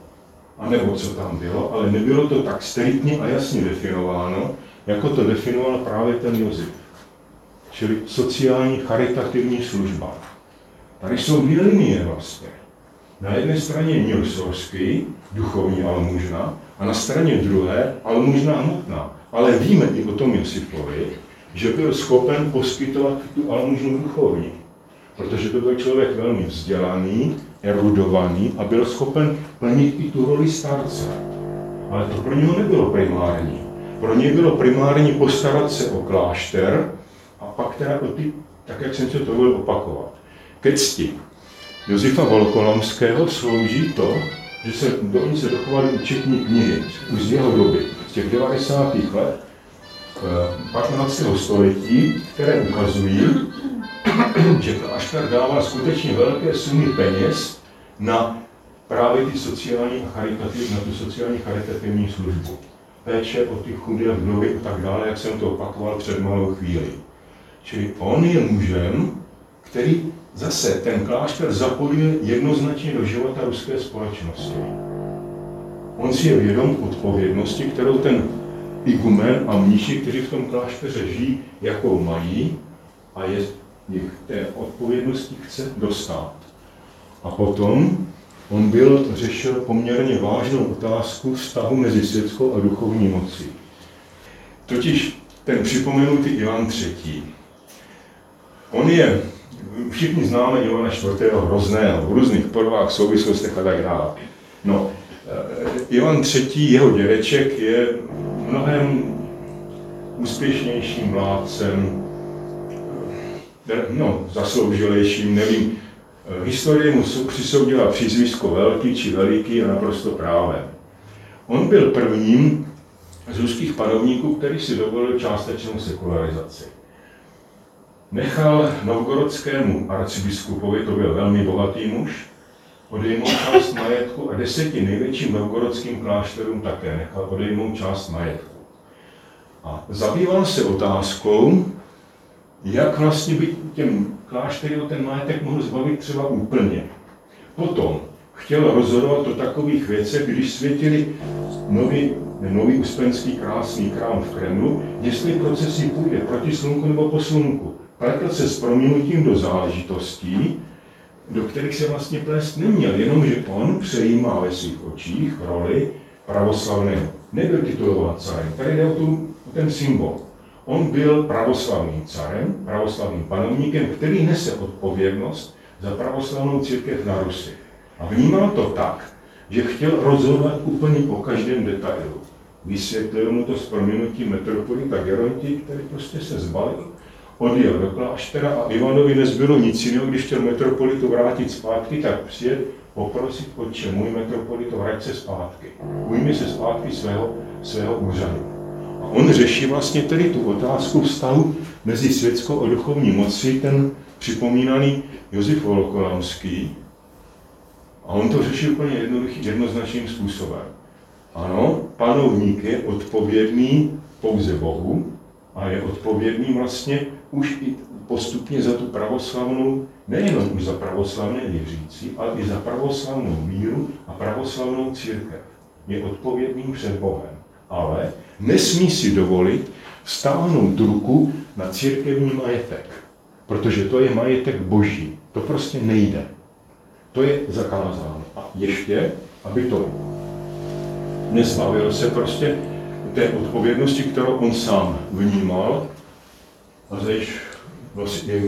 anebo co tam bylo, ale nebylo to tak striktně a jasně definováno, jako to definoval právě ten Josef. Čili sociální charitativní služba. Tady jsou dvě linie vlastně. Na jedné straně Nilsovský, duchovní almužna, a na straně druhé almužna hmotná. Ale víme i o tom Josipovi, že byl schopen poskytovat tu almužnu duchovní. Protože to byl člověk velmi vzdělaný, erudovaný a byl schopen plnit i tu roli starce. Ale to pro něho nebylo primární. Pro něj bylo primární postarat se o klášter a pak teda o ty, tak jak jsem se to byl opakovat. Ke cti Josefa Volkolamského slouží to, že se do ní se dochovaly účetní knihy už z jeho doby, z těch 90. let, 15. Eh, století, které ukazují, že klášter dává skutečně velké sumy peněz na právě ty sociální a na tu sociální charitativní službu. Péče o ty chudé vdovy a tak dále, jak jsem to opakoval před malou chvíli. Čili on je mužem, který zase ten klášter zapojuje jednoznačně do života ruské společnosti. On si je vědom odpovědnosti, kterou ten igumen a mníši, kteří v tom klášteře žijí, jakou mají a je, jich té odpovědnosti chce dostat. A potom on byl, řešil poměrně vážnou otázku vztahu mezi světskou a duchovní mocí. Totiž ten připomenutý Ivan III. On je, všichni známe Ivana IV. hrozného, v různých podobách, souvislostech a tak dále. No, eh, Ivan III. jeho dědeček je mnohem úspěšnějším vládcem, no, zasloužilejším, nevím, Eh, historie mu přisoudila přízvisko velký či veliký a naprosto právem. On byl prvním z ruských panovníků, který si dovolil částečnou sekularizaci. Nechal novgorodskému arcibiskupovi, to byl velmi bohatý muž, odejmout část majetku a deseti největším novgorodským klášterům také nechal odejmout část majetku. A zabýval se otázkou, jak vlastně by těm kláštery o ten majetek mohl zbavit třeba úplně. Potom chtěl rozhodovat o takových věcech, když světili nový, nový uspenský krásný krám v Kremlu, jestli procesí půjde proti slunku nebo po slunku. Pletl se s prominutím do záležitostí, do kterých se vlastně plést neměl, jenomže on přejímá ve svých očích roli pravoslavného. Nebyl titulován carem, tady jde o, tu, o ten symbol. On byl pravoslavným carem, pravoslavným panovníkem, který nese odpovědnost za pravoslavnou církev na Rusi. A vnímal to tak, že chtěl rozhodovat úplně o každém detailu. Vysvětlil mu to s proměnutím metropolita Geronti, který prostě se zbalil, odjel do kláštera a Ivanovi nezbylo nic jiného, když chtěl metropolitu vrátit zpátky, tak přijet poprosit, otče můj metropolito, vrať se zpátky. Ujmi se zpátky svého, svého úřadu. A on řeší vlastně tedy tu otázku vztahu mezi světskou a duchovní mocí, ten připomínaný Josef Volkolamský. A on to řeší úplně jednoduchý, jednoznačným způsobem. Ano, panovník je odpovědný pouze Bohu a je odpovědný vlastně už i postupně za tu pravoslavnou, nejenom už za pravoslavné věřící, ale i za pravoslavnou víru a pravoslavnou církev. Je odpovědný před Bohem. Ale nesmí si dovolit stáhnout ruku na církevní majetek, protože to je majetek boží. To prostě nejde. To je zakázáno. A ještě, aby to nezbavil se prostě té odpovědnosti, kterou on sám vnímal, a zež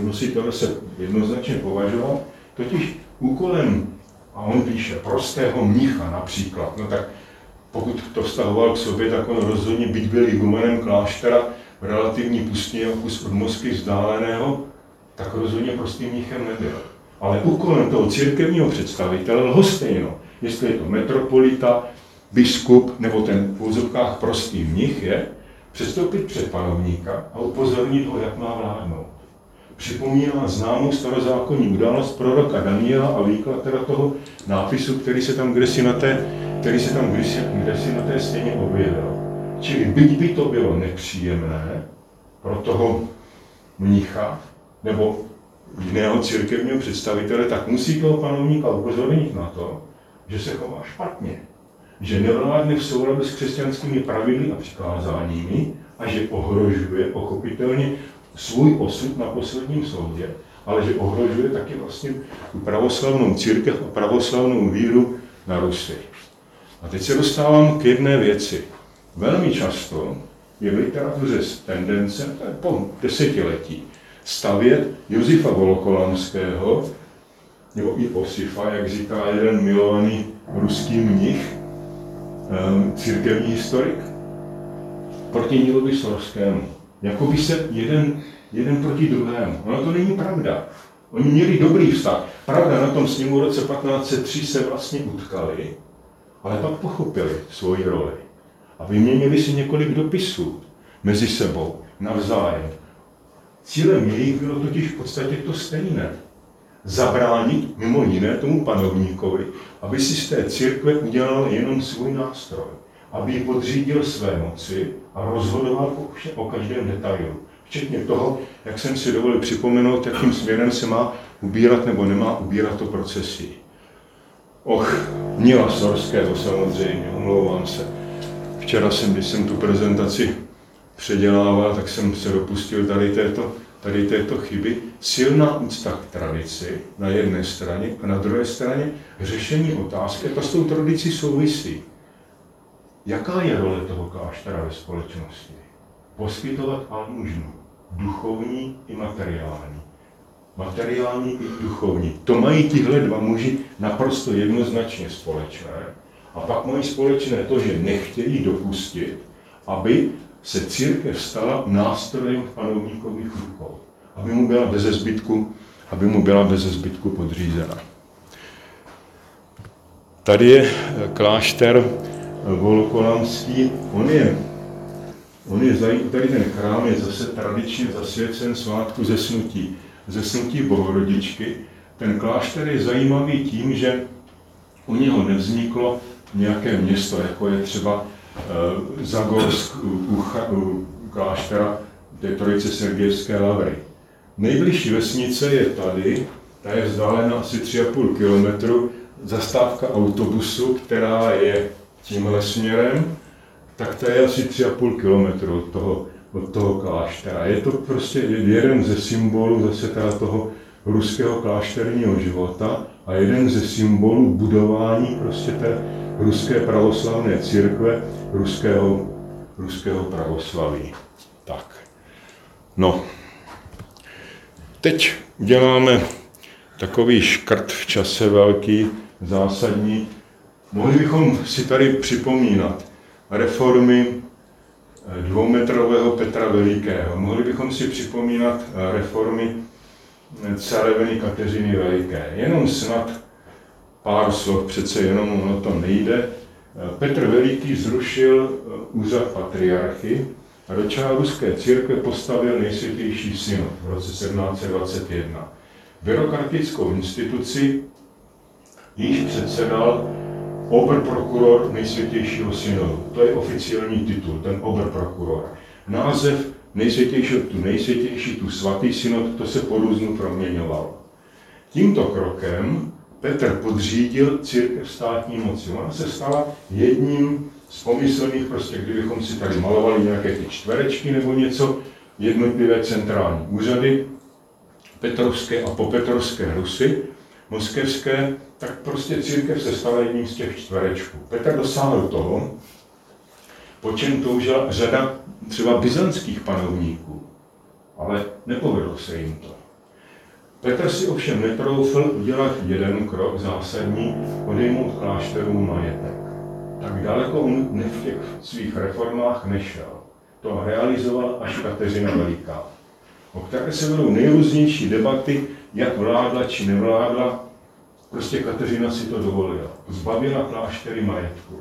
nositel se jednoznačně považoval, totiž úkolem, a on píše, prostého mnicha například, no tak pokud to vztahoval k sobě, tak on rozhodně, byť byl igumenem kláštera v relativní pustině kus od Moskvy vzdáleného, tak rozhodně prostým mnichem nebyl. Ale úkolem toho církevního představitele lhostejno, jestli je to metropolita, biskup nebo ten v úzovkách prostý mnich je předstoupit před panovníka a upozornit ho, jak má vládnout. Připomíná známou starozákonní událost proroka Daniela a výklad teda toho nápisu, který se tam kdesi na té, který se tam kdesi, kdesi na té stejně objevil. Čili byť by to bylo nepříjemné pro toho mnicha nebo jiného církevního představitele, tak musí toho panovníka upozornit na to, že se chová špatně že nevládne v souladu s křesťanskými pravidly a přikázáními a že ohrožuje pochopitelně svůj osud na posledním soudě, ale že ohrožuje taky vlastně pravoslavnou církev a pravoslavnou víru na Rusy. A teď se dostávám k jedné věci. Velmi často je v literatuře tendence, po desetiletí, stavět Josefa Volokolamského, nebo i Osifa, jak říká jeden milovaný ruský mnich, um, církevní historik proti Nilovi Sorskému. Jako by se jeden, jeden proti druhému. Ono to není pravda. Oni měli dobrý vztah. Pravda, na tom sněmu v roce 1503 se vlastně utkali, ale pak pochopili svoji roli. A vyměnili si několik dopisů mezi sebou, navzájem. Cílem jejich bylo totiž v podstatě to stejné zabránit mimo jiné tomu panovníkovi, aby si z té církve udělal jenom svůj nástroj, aby ji podřídil své moci a rozhodoval o každém detailu. Včetně toho, jak jsem si dovolil připomenout, jakým směrem se má ubírat nebo nemá ubírat to procesí. Och, Nila Sorského samozřejmě, omlouvám se. Včera jsem, když jsem tu prezentaci předělával, tak jsem se dopustil tady této tady této chyby silná úcta k tradici na jedné straně a na druhé straně řešení otázky, to s tou tradicí souvisí. Jaká je role toho kláštera ve společnosti? Poskytovat almužnu, duchovní i materiální. Materiální i duchovní. To mají tihle dva muži naprosto jednoznačně společné. A pak mají společné to, že nechtějí dopustit, aby se církev stala nástrojem panovníkových rukou, aby mu byla bez zbytku, aby mu byla bez zbytku podřízena. Tady je eh, klášter eh, Volokolamský, on je, on je tady ten chrám je zase tradičně zasvěcen svátku zesnutí, zesnutí Bohorodičky. Ten klášter je zajímavý tím, že u něho nevzniklo nějaké město, jako je třeba Eh, Zagorsk u, u kláštera té trojice Sergejské lavry. Nejbližší vesnice je tady, ta je vzdálena asi 3,5 kilometru, zastávka autobusu, která je tímhle směrem, tak to je asi 3,5 kilometru od toho, od toho kláštera. Je to prostě jeden ze symbolů zase teda toho ruského klášterního života a jeden ze symbolů budování prostě té ruské pravoslavné církve, ruského, ruského pravoslaví. Tak. No. Teď uděláme takový škrt v čase velký, zásadní. Mohli bychom si tady připomínat reformy dvoumetrového Petra Velikého. Mohli bychom si připomínat eh, reformy eh, carevny Kateřiny Veliké. Jenom snad pár slov, přece jenom ono to nejde. Petr Veliký zrušil eh, úřad patriarchy a do ruské církve postavil nejsvětější synod v roce 1721. Byrokratickou instituci již předsedal oberprokuror nejsvětějšího synodu. To je oficiální titul, ten oberprokuror. Název nejsvětější, tu nejsvětější, tu svatý synod, to se po různu proměňovalo. Tímto krokem Petr podřídil církev státní moci. Ona se stala jedním z pomyslných, prostě kdybychom si tady malovali nějaké ty čtverečky nebo něco, jednotlivé centrální úřady, Petrovské a popetrovské Rusy, moskevské, tak prostě církev se stala jedním z těch čtverečků. Petr dosáhl toho, po čem toužila řada třeba byzantských panovníků, ale nepovedlo se jim to. Petr si ovšem netroufl udělat jeden krok zásadní, odejmout klášterům majetek. Tak daleko on v těch svých reformách nešel. To realizoval až Kateřina Veliká, o které se vedou nejrůznější debaty, jak vládla či nevládla. Prostě Kateřina si to dovolila. Zbavila kláštery majetku.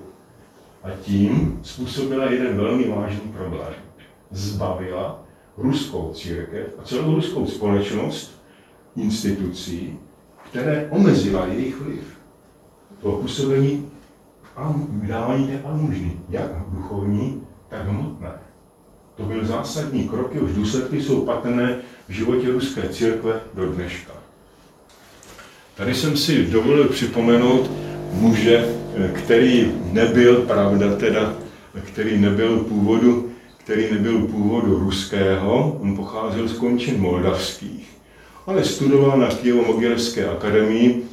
A tím způsobila jeden velmi vážný problém. Zbavila ruskou církev a celou ruskou společnost institucí, které omezila jejich vliv. To působení a vydávání té almužny, jak duchovní, tak hmotné. To byl zásadní krok, už důsledky jsou patrné v životě ruské církve do dneška. Tady jsem si dovolil připomenout muže, který nebyl, pravda teda, který nebyl původu, který nebyl původu ruského, on pocházel z končin moldavských, ale studoval na Kijevo-Mogilevské akademii,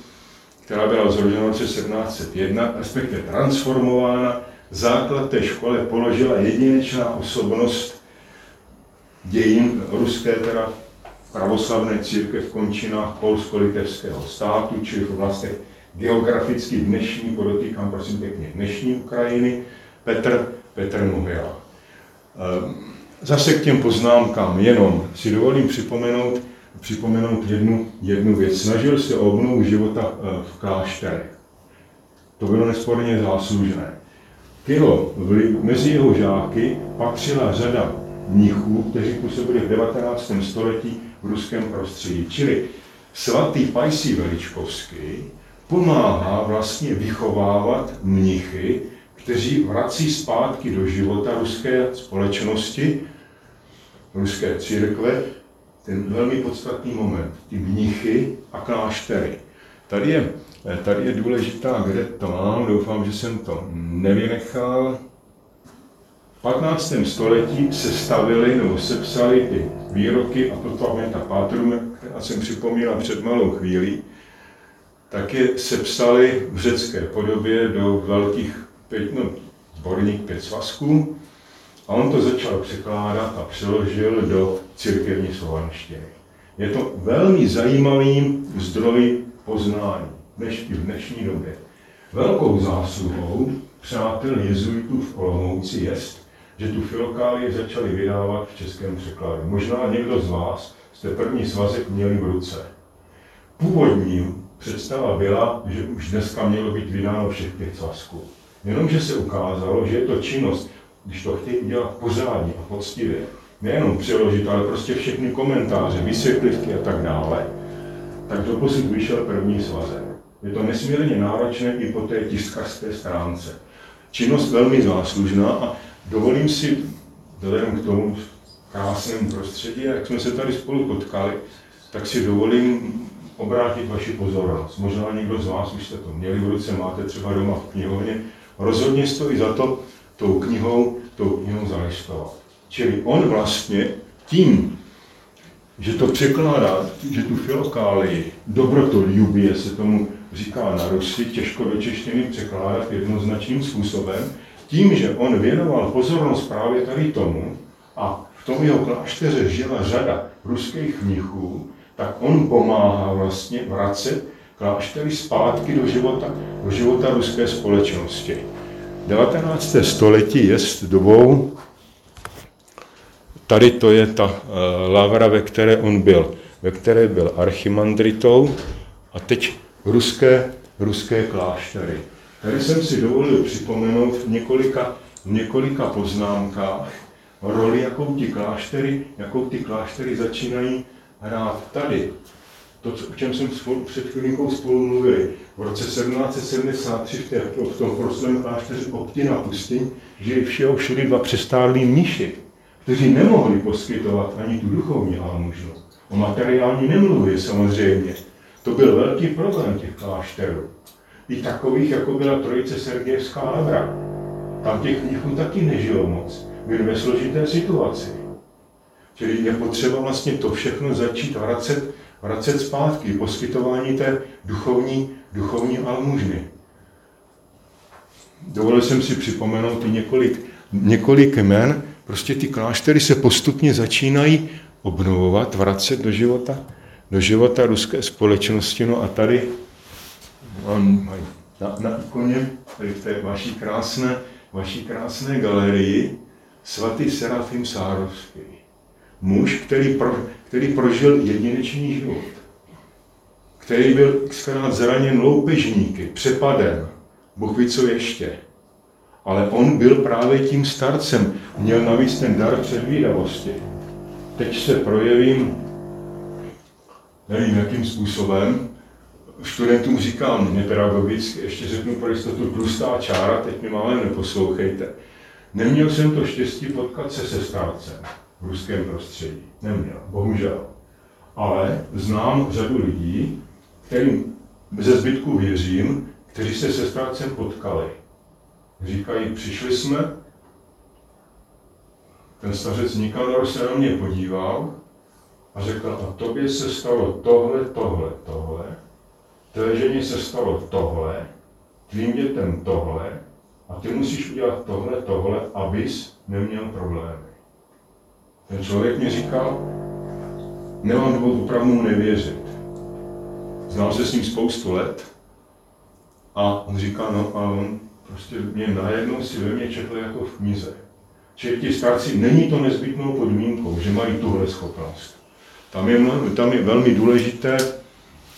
která byla založena v roce 1701, respektive transformována. Základ té školy položila jedinečná osobnost dějin ruské, teda pravoslavné církve v končinách polsko-litevského státu, čili v oblastech geograficky dnešní, podotýkám prosím pěkně, dnešní Ukrajiny, Petr, Petr Mohila. Ehm, zase k těm poznámkám jenom si dovolím připomenout, připomenout jednu, jednu věc. Snažil se o obnovu života eh, v klášterech. To bylo nesporně záslužné. K jeho, mezi jeho žáky patřila řada mnichů, kteří působili v 19. století v ruském prostředí. Čili svatý Pajsí Veličkovský pomáhá vlastně vychovávat mnichy, kteří vrací zpátky do života ruské společnosti, ruské církve, ten velmi podstatný moment, ty mnichy a kláštery. Tady je, tady je důležitá, kde to mám, doufám, že jsem to nevynechal. V 15. století se stavily nebo sepsali ty výroky a Meta Patrum, která jsem připomínal před malou chvílí, tak je sepsali v řecké podobě do velkých pět, no, sborník pět svazků a on to začal překládat a přeložil do církevní slovanštiny. Je to velmi zajímavý zdroj poznání dneš, v dnešní době. Velkou zásluhou přátel jezuitů v Olomouci je, že tu filokálii začali vydávat v českém překladu. Možná někdo z vás jste první svazek měli v ruce. Původní představa byla, že už dneska mělo být vydáno všech těch svazků. Jenomže se ukázalo, že je to činnost, když to chtějí udělat pořádně a poctivě, nejenom přeložit, ale prostě všechny komentáře, vysvětlivky a tak dále, tak doposud vyšel první svazek. Je to nesmírně náročné i po té tiskařské stránce. Činnost velmi záslužná a dovolím si, vzhledem k tomu krásnému prostředí, jak jsme se tady spolu potkali, tak si dovolím obrátit vaši pozornost. Možná někdo z vás už jste to měli v ruce, máte třeba doma v knihovně. Rozhodně stojí za to tou knihou, tou knihou zalistovat. Čili on vlastně tím, že to překládá, že tu filokálii, dobrotolubie se tomu říká na Rusy, těžko do češtiny překládat jednoznačným způsobem, tím, že on věnoval pozornost právě tady tomu a v tom jeho klášteře žila řada ruských mnichů, tak on pomáhá vlastně vracet kláštery zpátky do života, do života ruské společnosti. 19. století je dobou, tady to je ta uh, lavra, ve které on byl, ve které byl archimandritou a teď ruské, ruské kláštery. Tady jsem si dovolil připomenout v několika, v několika poznámkách roli, jakou ty kláštery, jakou ty kláštery začínají hrát tady. to, o čem jsem spolu, před chvílinkou spolu mluvili. V roce 1773 v, té, v tom proslém klášteře Optina Pustyň žili všeho všude dva přestárlí mniši, kteří nemohli poskytovat ani tu duchovní almužnu. O materiální nemluvě samozřejmě. To byl velký problém těch klášterů. I takových, jako byla trojice Sergejská Lavra. Tam těch mnichů taky nežilo moc. Byli ve složité situaci. Čili je potřeba vlastně to všechno začít vracet, vracet zpátky, poskytování té duchovní, duchovní almužny. Dovolil jsem si připomenout i několik, několik jmen, prostě ty kláštery se postupně začínají obnovovat, vracet do života, do života ruské společnosti. No a tady on, na, na ikoně, tady v té vaší krásné, vaší krásné galerii, svatý Serafim Sárovský. Muž, který, pro, který prožil jedinečný život. Který byl zkrát zraněn loupežníky, přepadem, Bůh ví co ještě. Ale on byl právě tím starcem, měl navíc ten dar předvídavosti. Teď se projevím, nevím jakým způsobem, studentům říkám nepedagogicky, ještě řeknu pro jistotu tlustá čára, teď mi máme neposlouchejte. Neměl jsem to štěstí potkat se se starcem v ruském prostředí. Neměl, bohužel. Ale znám řadu lidí, kterým ze zbytku věřím, kteří se se starcem potkali. Říkají, přišli jsme, ten stařec Nikanor se na mě podíval a řekl, a tobě se stalo tohle, tohle, tohle, té ženě se stalo tohle, tvým dětem tohle, a ty musíš udělat tohle, tohle, abys neměl problémy. Ten člověk mi říkal, nemám důvod opravdu nevěřit. Znal se s ním spoustu let a on říká, no a on prostě mě najednou si ve mně četl jako v knize. Čili ti starci, není to nezbytnou podmínkou, že mají tuhle schopnost. Tam je, tam je velmi důležité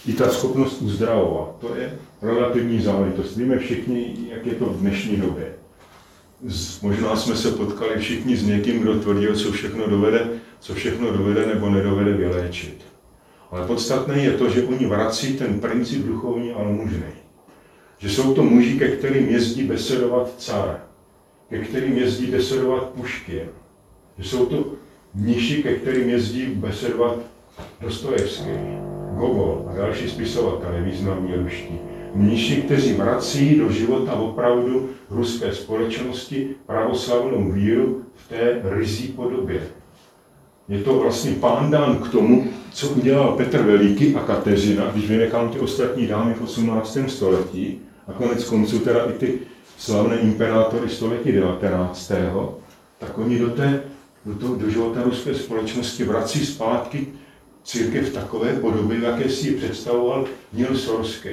i ta schopnost uzdravovat. To je relativní záležitost. Víme všichni, jak je to v dnešní době. Možná jsme se potkali všichni s někým, kdo tvrdil, co všechno dovede, co všechno dovede nebo nedovede vyléčit. Ale podstatné je to, že oni vrací ten princip duchovní almužny. Že jsou to muži, ke kterým jezdí besedovat car, ke kterým jezdí besedovat Puškin. Že jsou to mniši, ke kterým jezdí besedovat Dostojevský, Gogol a další spisovatelé významní ruští mniši, kteří vrací do života opravdu ruské společnosti pravoslavnou víru v té rizí podobě. Je to vlastně pándán k tomu, co udělal Petr Veliký a Kateřina, když vynechám ty ostatní dámy v 18. století, a konec konců teda i ty slavné imperátory století 19. tak oni do, té, do, toho, do života ruské společnosti vrací zpátky církev takové podoby, jaké si ji představoval Nil Sorský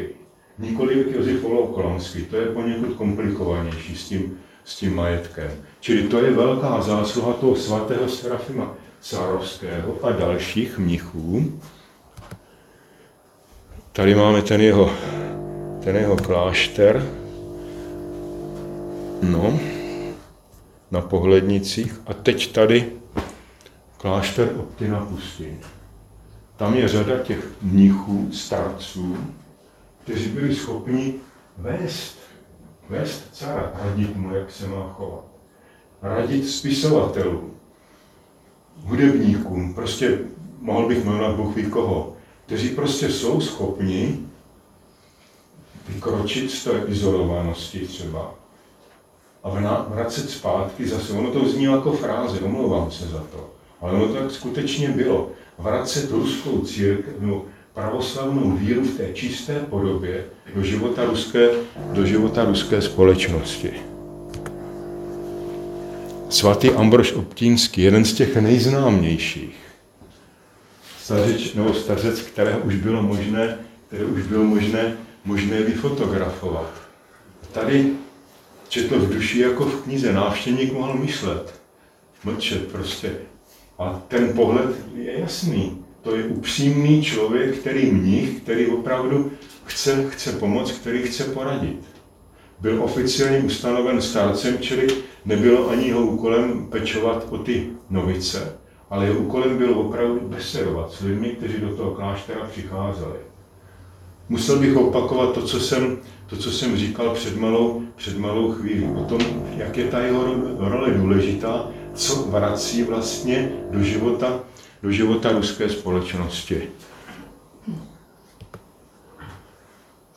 nikoli Josef Kolonský. To je poněkud komplikovanější s tím, s tím majetkem. Čili to je velká zásluha toho svatého Serafima Cárovského a dalších mnichů. Tady máme ten jeho, ten jeho klášter. No, na pohlednicích. A teď tady klášter Optina Pustin. Tam je řada těch mnichů, starců, kteří byli schopni vést, vést cara, radit mu, jak se má chovat. Radit spisovatelům, hudebníkům, prostě mohl bych jmenovat Bůh ví koho, kteří prostě jsou schopni vykročit z té izolovanosti třeba a vracet zpátky zase. Ono to zní jako fráze, omlouvám se za to, ale ono to tak skutečně bylo. Vracet ruskou církev, no, pravoslavnou víru v té čisté podobě do života ruské, do života ruské společnosti. Svatý Ambrož Optínský, jeden z těch nejznámějších, stařeč, nebo stařec, které už bylo možné, které už bylo možné, možné vyfotografovat. Tady četl v duši jako v knize, návštěvník mohl myslet, mlčet prostě. A ten pohled je jasný to je upřímný člověk, který mnich, který opravdu chce, chce pomoct, který chce poradit. Byl oficiálně ustanoven starcem, čili nebylo ani jeho úkolem pečovat o ty novice, ale jeho úkolem bylo opravdu besedovat s lidmi, kteří do toho kláštera přicházeli. Musel bych opakovat to, co jsem, to, co jsem říkal před malou, před malou chvílí, o tom, jak je ta jeho role důležitá, co vrací vlastně do života, do života ruské společnosti.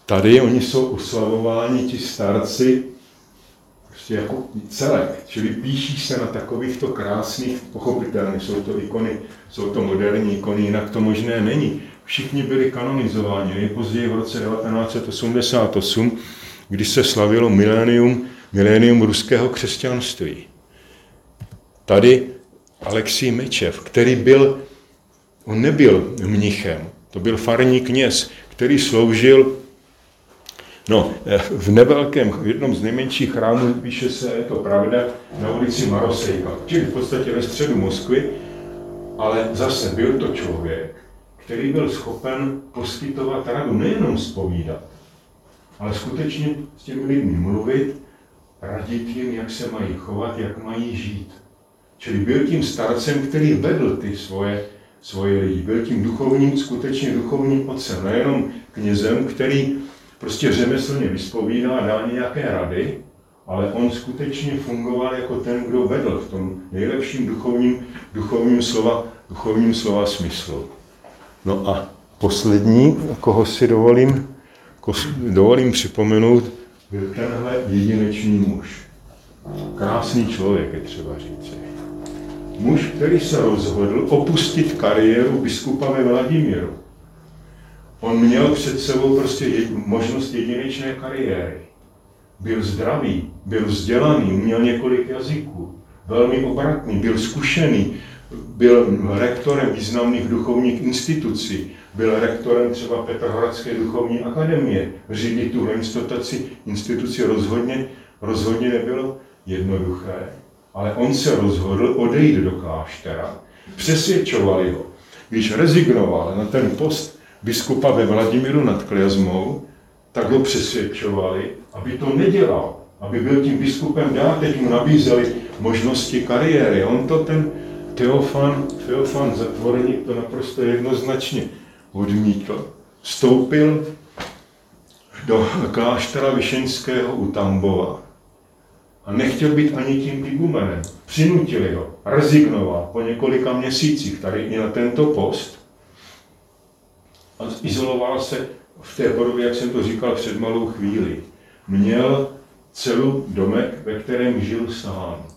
Tady oni jsou uslavováni, ti starci, prostě jako celek, čili píší se na takovýchto krásných, pochopitelně jsou to ikony, jsou to moderní ikony, jinak to možné není. Všichni byli kanonizováni, nejpozději v roce 1988, kdy se slavilo milénium, milénium ruského křesťanství. Tady Alexij Mečev, který byl, on nebyl mnichem, to byl farní kněz, který sloužil No, v nevelkém, v jednom z nejmenších chrámů, píše se, je to pravda, na ulici Marosejka, čili v podstatě ve středu Moskvy, ale zase byl to člověk, který byl schopen poskytovat radu, nejenom zpovídat, ale skutečně s těmi lidmi mluvit, radit jim, jak se mají chovat, jak mají žít. Čili byl tím starcem, který vedl ty svoje, svoje lidi. Byl tím duchovním, skutečně duchovním otcem, nejenom knězem, který prostě řemeslně vyspovídá, dá nějaké rady, ale on skutečně fungoval jako ten, kdo vedl v tom nejlepším duchovním, duchovním, slova, duchovním slova smyslu. No a poslední, koho si dovolím, dovolím připomenout, byl tenhle jedinečný muž. Krásný člověk je třeba říci. Muž, který se rozhodl opustit kariéru biskupa ve Vladimíru On měl před sebou prostě možnost jedinečné kariéry. Byl zdravý, byl vzdělaný, měl několik jazyků, velmi obratný, byl zkušený, byl rektorem významných duchovních institucí, byl rektorem třeba Petrohradské duchovní akademie. Řídit tuhle instituci, instituci rozhodně, rozhodně nebylo jednoduché, ale on se rozhodl odejít do kláštera. Přesvědčovali ho, když rezignoval na ten post biskupa ve Vladimíru nad Kliazmou, tak ho přesvědčovali, aby to nedělal, aby byl tím biskupem dál, teď mu nabízeli možnosti kariéry. On to ten Teofan, Teofan Zatvorník to naprosto jednoznačně odmítl. Vstoupil do kláštera Vyšeňského u Tambova a nechtěl být ani tím igumenem. Přinutili ho, rezignoval po několika měsících tady i na tento post a izoloval se v té podobě, jak jsem to říkal před malou chvíli. Měl celou domek, ve kterém žil sám.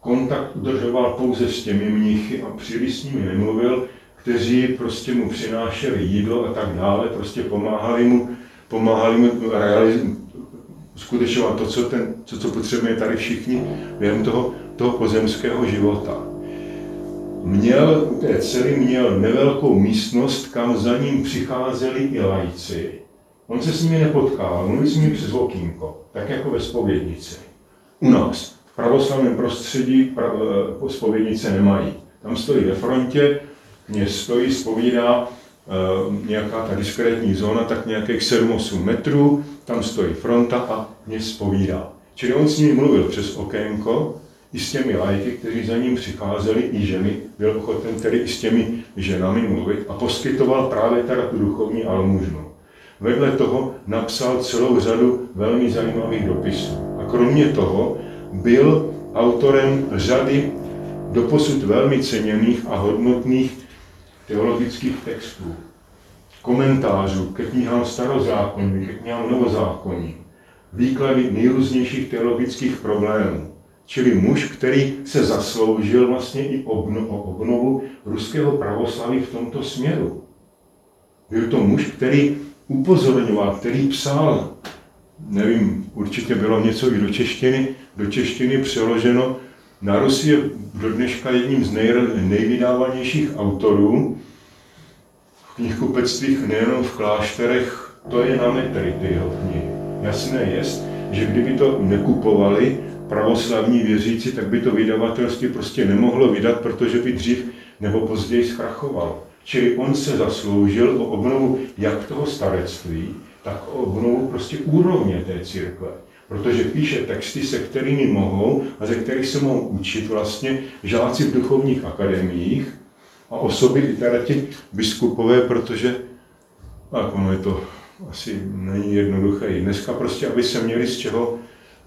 Kontakt udržoval pouze s těmi mnichy a příliš s nimi nemluvil, kteří prostě mu přinášeli jídlo a tak dále, prostě pomáhali mu, pomáhali mu skutečovat to, co, ten, co, co potřebuje tady všichni během toho, toho pozemského života měl, u té cely měl nevelkou místnost, kam za ním přicházeli i lajci. On se s nimi nepotkával, mluví s nimi přes okýnko, tak jako ve spovědnici. U nás, v pravoslavném prostředí, eh, spovědnice nemají. Tam stojí ve frontě, kněz stojí, spovídá, e, nějaká ta diskrétní zóna, tak nějakých 7-8 metrů, tam stojí fronta a kněz spovídá. Čili on s nimi mluvil přes okénko, i s těmi lajky, kteří za ním přicházeli, i ženy, byl ochoten tedy i s těmi ženami mluvit a poskytoval právě teda tu duchovní almužnu. Vedle toho napsal celou řadu velmi zajímavých dopisů. A kromě toho byl autorem řady doposud velmi ceněných a hodnotných teologických textů, komentářů ke knihám starozákonní, ke knihám novozákonní, výklady nejrůznějších teologických problémů, Čili muž, který se zasloužil vlastně i obno, o obnovu ruského pravoslaví v tomto směru. Byl to muž, který upozorňoval, který psal, nevím, určitě bylo něco i do češtiny, do češtiny přeloženo. Na Rusi je do dneška jedním z nej, nejvydávanějších autorů v knihkupectvích, nejenom v klášterech, to je na metry ty jeho knihy. Jasné je, že kdyby to nekupovali, pravoslavní věřící, tak by to vydavatelství prostě nemohlo vydat, protože by dřív nebo později zkrachoval. Čili on se zasloužil o obnovu jak toho starectví, tak o obnovu prostě úrovně té církve. Protože píše texty, se kterými mohou a ze kterých se mohou učit vlastně žáci v duchovních akademiích a osoby i teda ti biskupové, protože tak ono je to asi není jednoduché. Dneska prostě, aby se měli z čeho,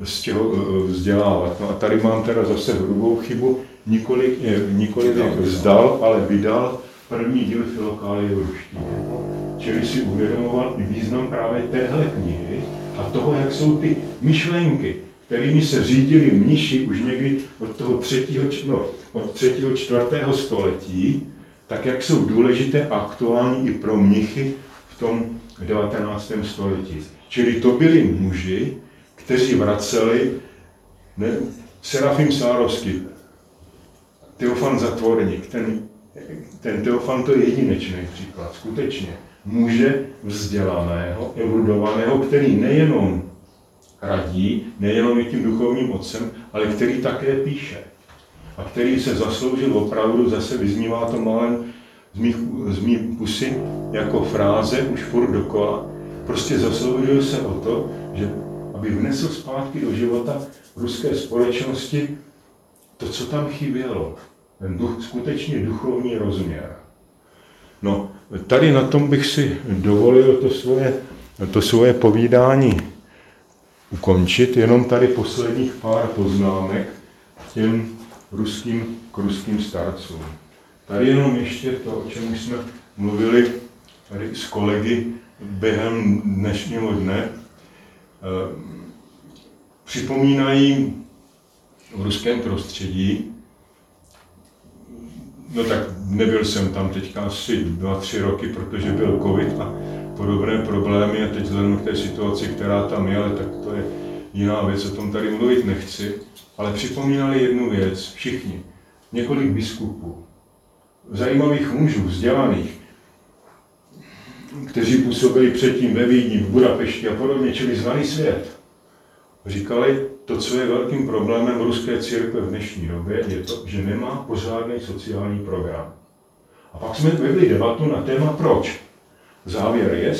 z čeho eh, vzdělávat. No a tady mám teda zase hrubou chybu, nikoli, nikoli vzdal, ale vydal první díl Filokálie v ruštině. Čili si uvědomoval i význam právě téhle knihy a toho, jak jsou ty myšlenky, kterými se řídili mniši už někdy od toho třetího, no, od třetího, čtvrtého století, tak jak jsou důležité a aktuální i pro mnichy v tom 19. století. Čili to byli muži, kteří vraceli, ne, Serafim Sárovský, Teofan Zatvorník, ten, ten Teofan to je jedinečný příklad, skutečně. Muže vzdělaného, erudovaného, který nejenom radí, nejenom je tím duchovním otcem, ale který také píše. A který se zasloužil opravdu, zase vyznívá to malé z mých, z mých pusy jako fráze už furt dokola, prostě zasloužil se o to, že aby vnesl zpátky do života ruské společnosti to, co tam chybělo, ten duch, skutečně duchovní rozměr. No, tady na tom bych si dovolil to svoje, to svoje povídání ukončit, jenom tady posledních pár poznámek k těm ruským, k ruským starcům. Tady jenom ještě to, o čem jsme mluvili tady s kolegy během dnešního dne, eh, připomínají v ruském prostředí, no tak nebyl jsem tam teďka asi dva, tři roky, protože byl covid a podobné problémy a teď vzhledem k té situaci, která tam je, ale tak to je jiná věc, o tom tady mluvit nechci, ale připomínali jednu věc, všichni, několik biskupů, zajímavých mužů, vzdělaných, kteří působili předtím ve Vídni, v Budapešti a podobně, čili znali svět. Říkali, to, co je velkým problémem ruské církve v dnešní době, je to, že nemá pořádný sociální program. A pak jsme vedli debatu na téma proč. Závěr je,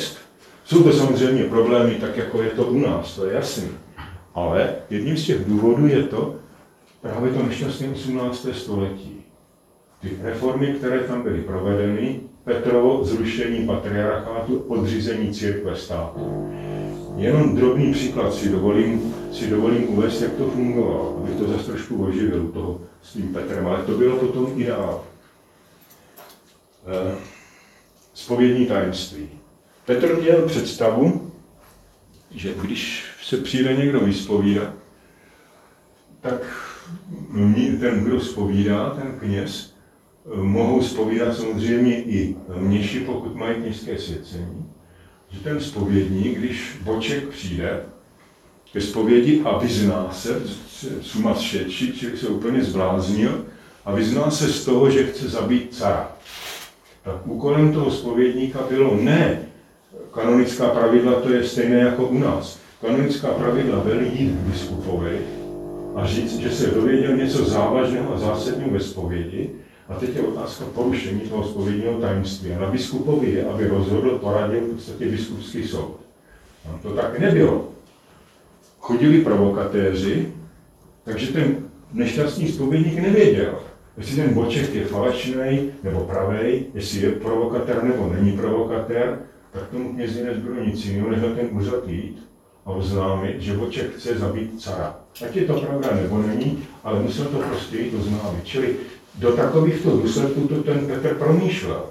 jsou to samozřejmě problémy, tak jako je to u nás, to je jasný. Ale jedním z těch důvodů je to právě to nešťastné 18. století ty reformy, které tam byly provedeny, Petrovo zrušení patriarchátu, podřízení církve státu. Jenom drobný příklad si dovolím, si dovolím uvést, jak to fungovalo, abych to zase trošku oživil toho s tím Petrem, ale to bylo potom ideál. Eh, spovědní tajemství. Petr měl představu, že když se přijde někdo vyspovídat, tak ten, kdo spovídá, ten kněz, mohou spovídat samozřejmě i mniši, pokud mají kněžské svěcení, že ten spovědník, když boček přijde ke spovědi a vyzná se, suma šeči, čili se úplně zbláznil, a vyzná se z toho, že chce zabít cara. Tak úkolem toho spovědníka bylo ne kanonická pravidla, to je stejné jako u nás. Kanonická pravidla byly jít k biskupovi a říct, že se dověděl něco závažného a zásadního ve spovědi a teď je otázka porušení toho spovědního tajemství. A na biskupovi je, aby rozhodl, poradil v podstatě biskupský soud. A to tak nebylo. Chodili provokatéři, takže ten nešťastný spovědník nevěděl, jestli ten boček je falešný nebo pravý, jestli je provokatér nebo není provokatér, tak tomu knězi nezbylo nic jiného, než na ten úřad jít a oznámit, že boček chce zabít cara. Ať je to pravda nebo není, ale musel to prostě jít oznámit. Čili do takovýchto důsledků to ten Petr promýšlel.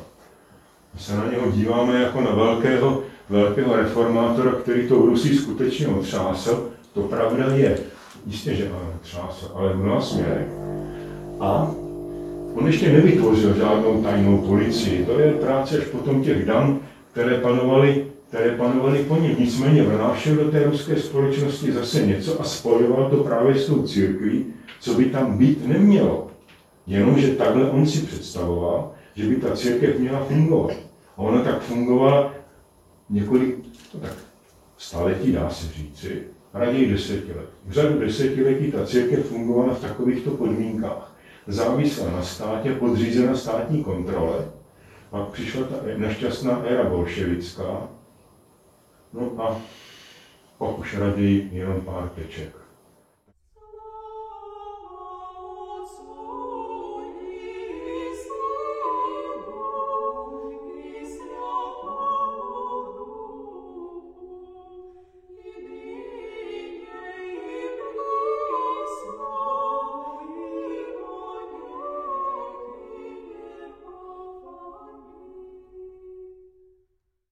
My se na něho díváme jako na velkého, velkého reformátora, který to v Rusii skutečně otřásl. To pravda je. Jistě, že ano, otřásl, ale v mnoha směrech. A on ještě nevytvořil žádnou tajnou policii. To je práce až potom těch dan, které panovaly, které panovaly po něm. Nicméně vnášel do té ruské společnosti zase něco a spojoval to právě s tou církví, co by tam být nemělo. Jenomže takhle on si představoval, že by ta církev měla fungovat. A ona tak fungovala několik, no tak staletí dá se říci, raději desetiletí. V řadu desetiletí ta církev fungovala v takovýchto podmínkách. Závisla na státě, podřízena státní kontrole, pak přišla ta nešťastná éra bolševická, no a pak už raději jenom pár teček.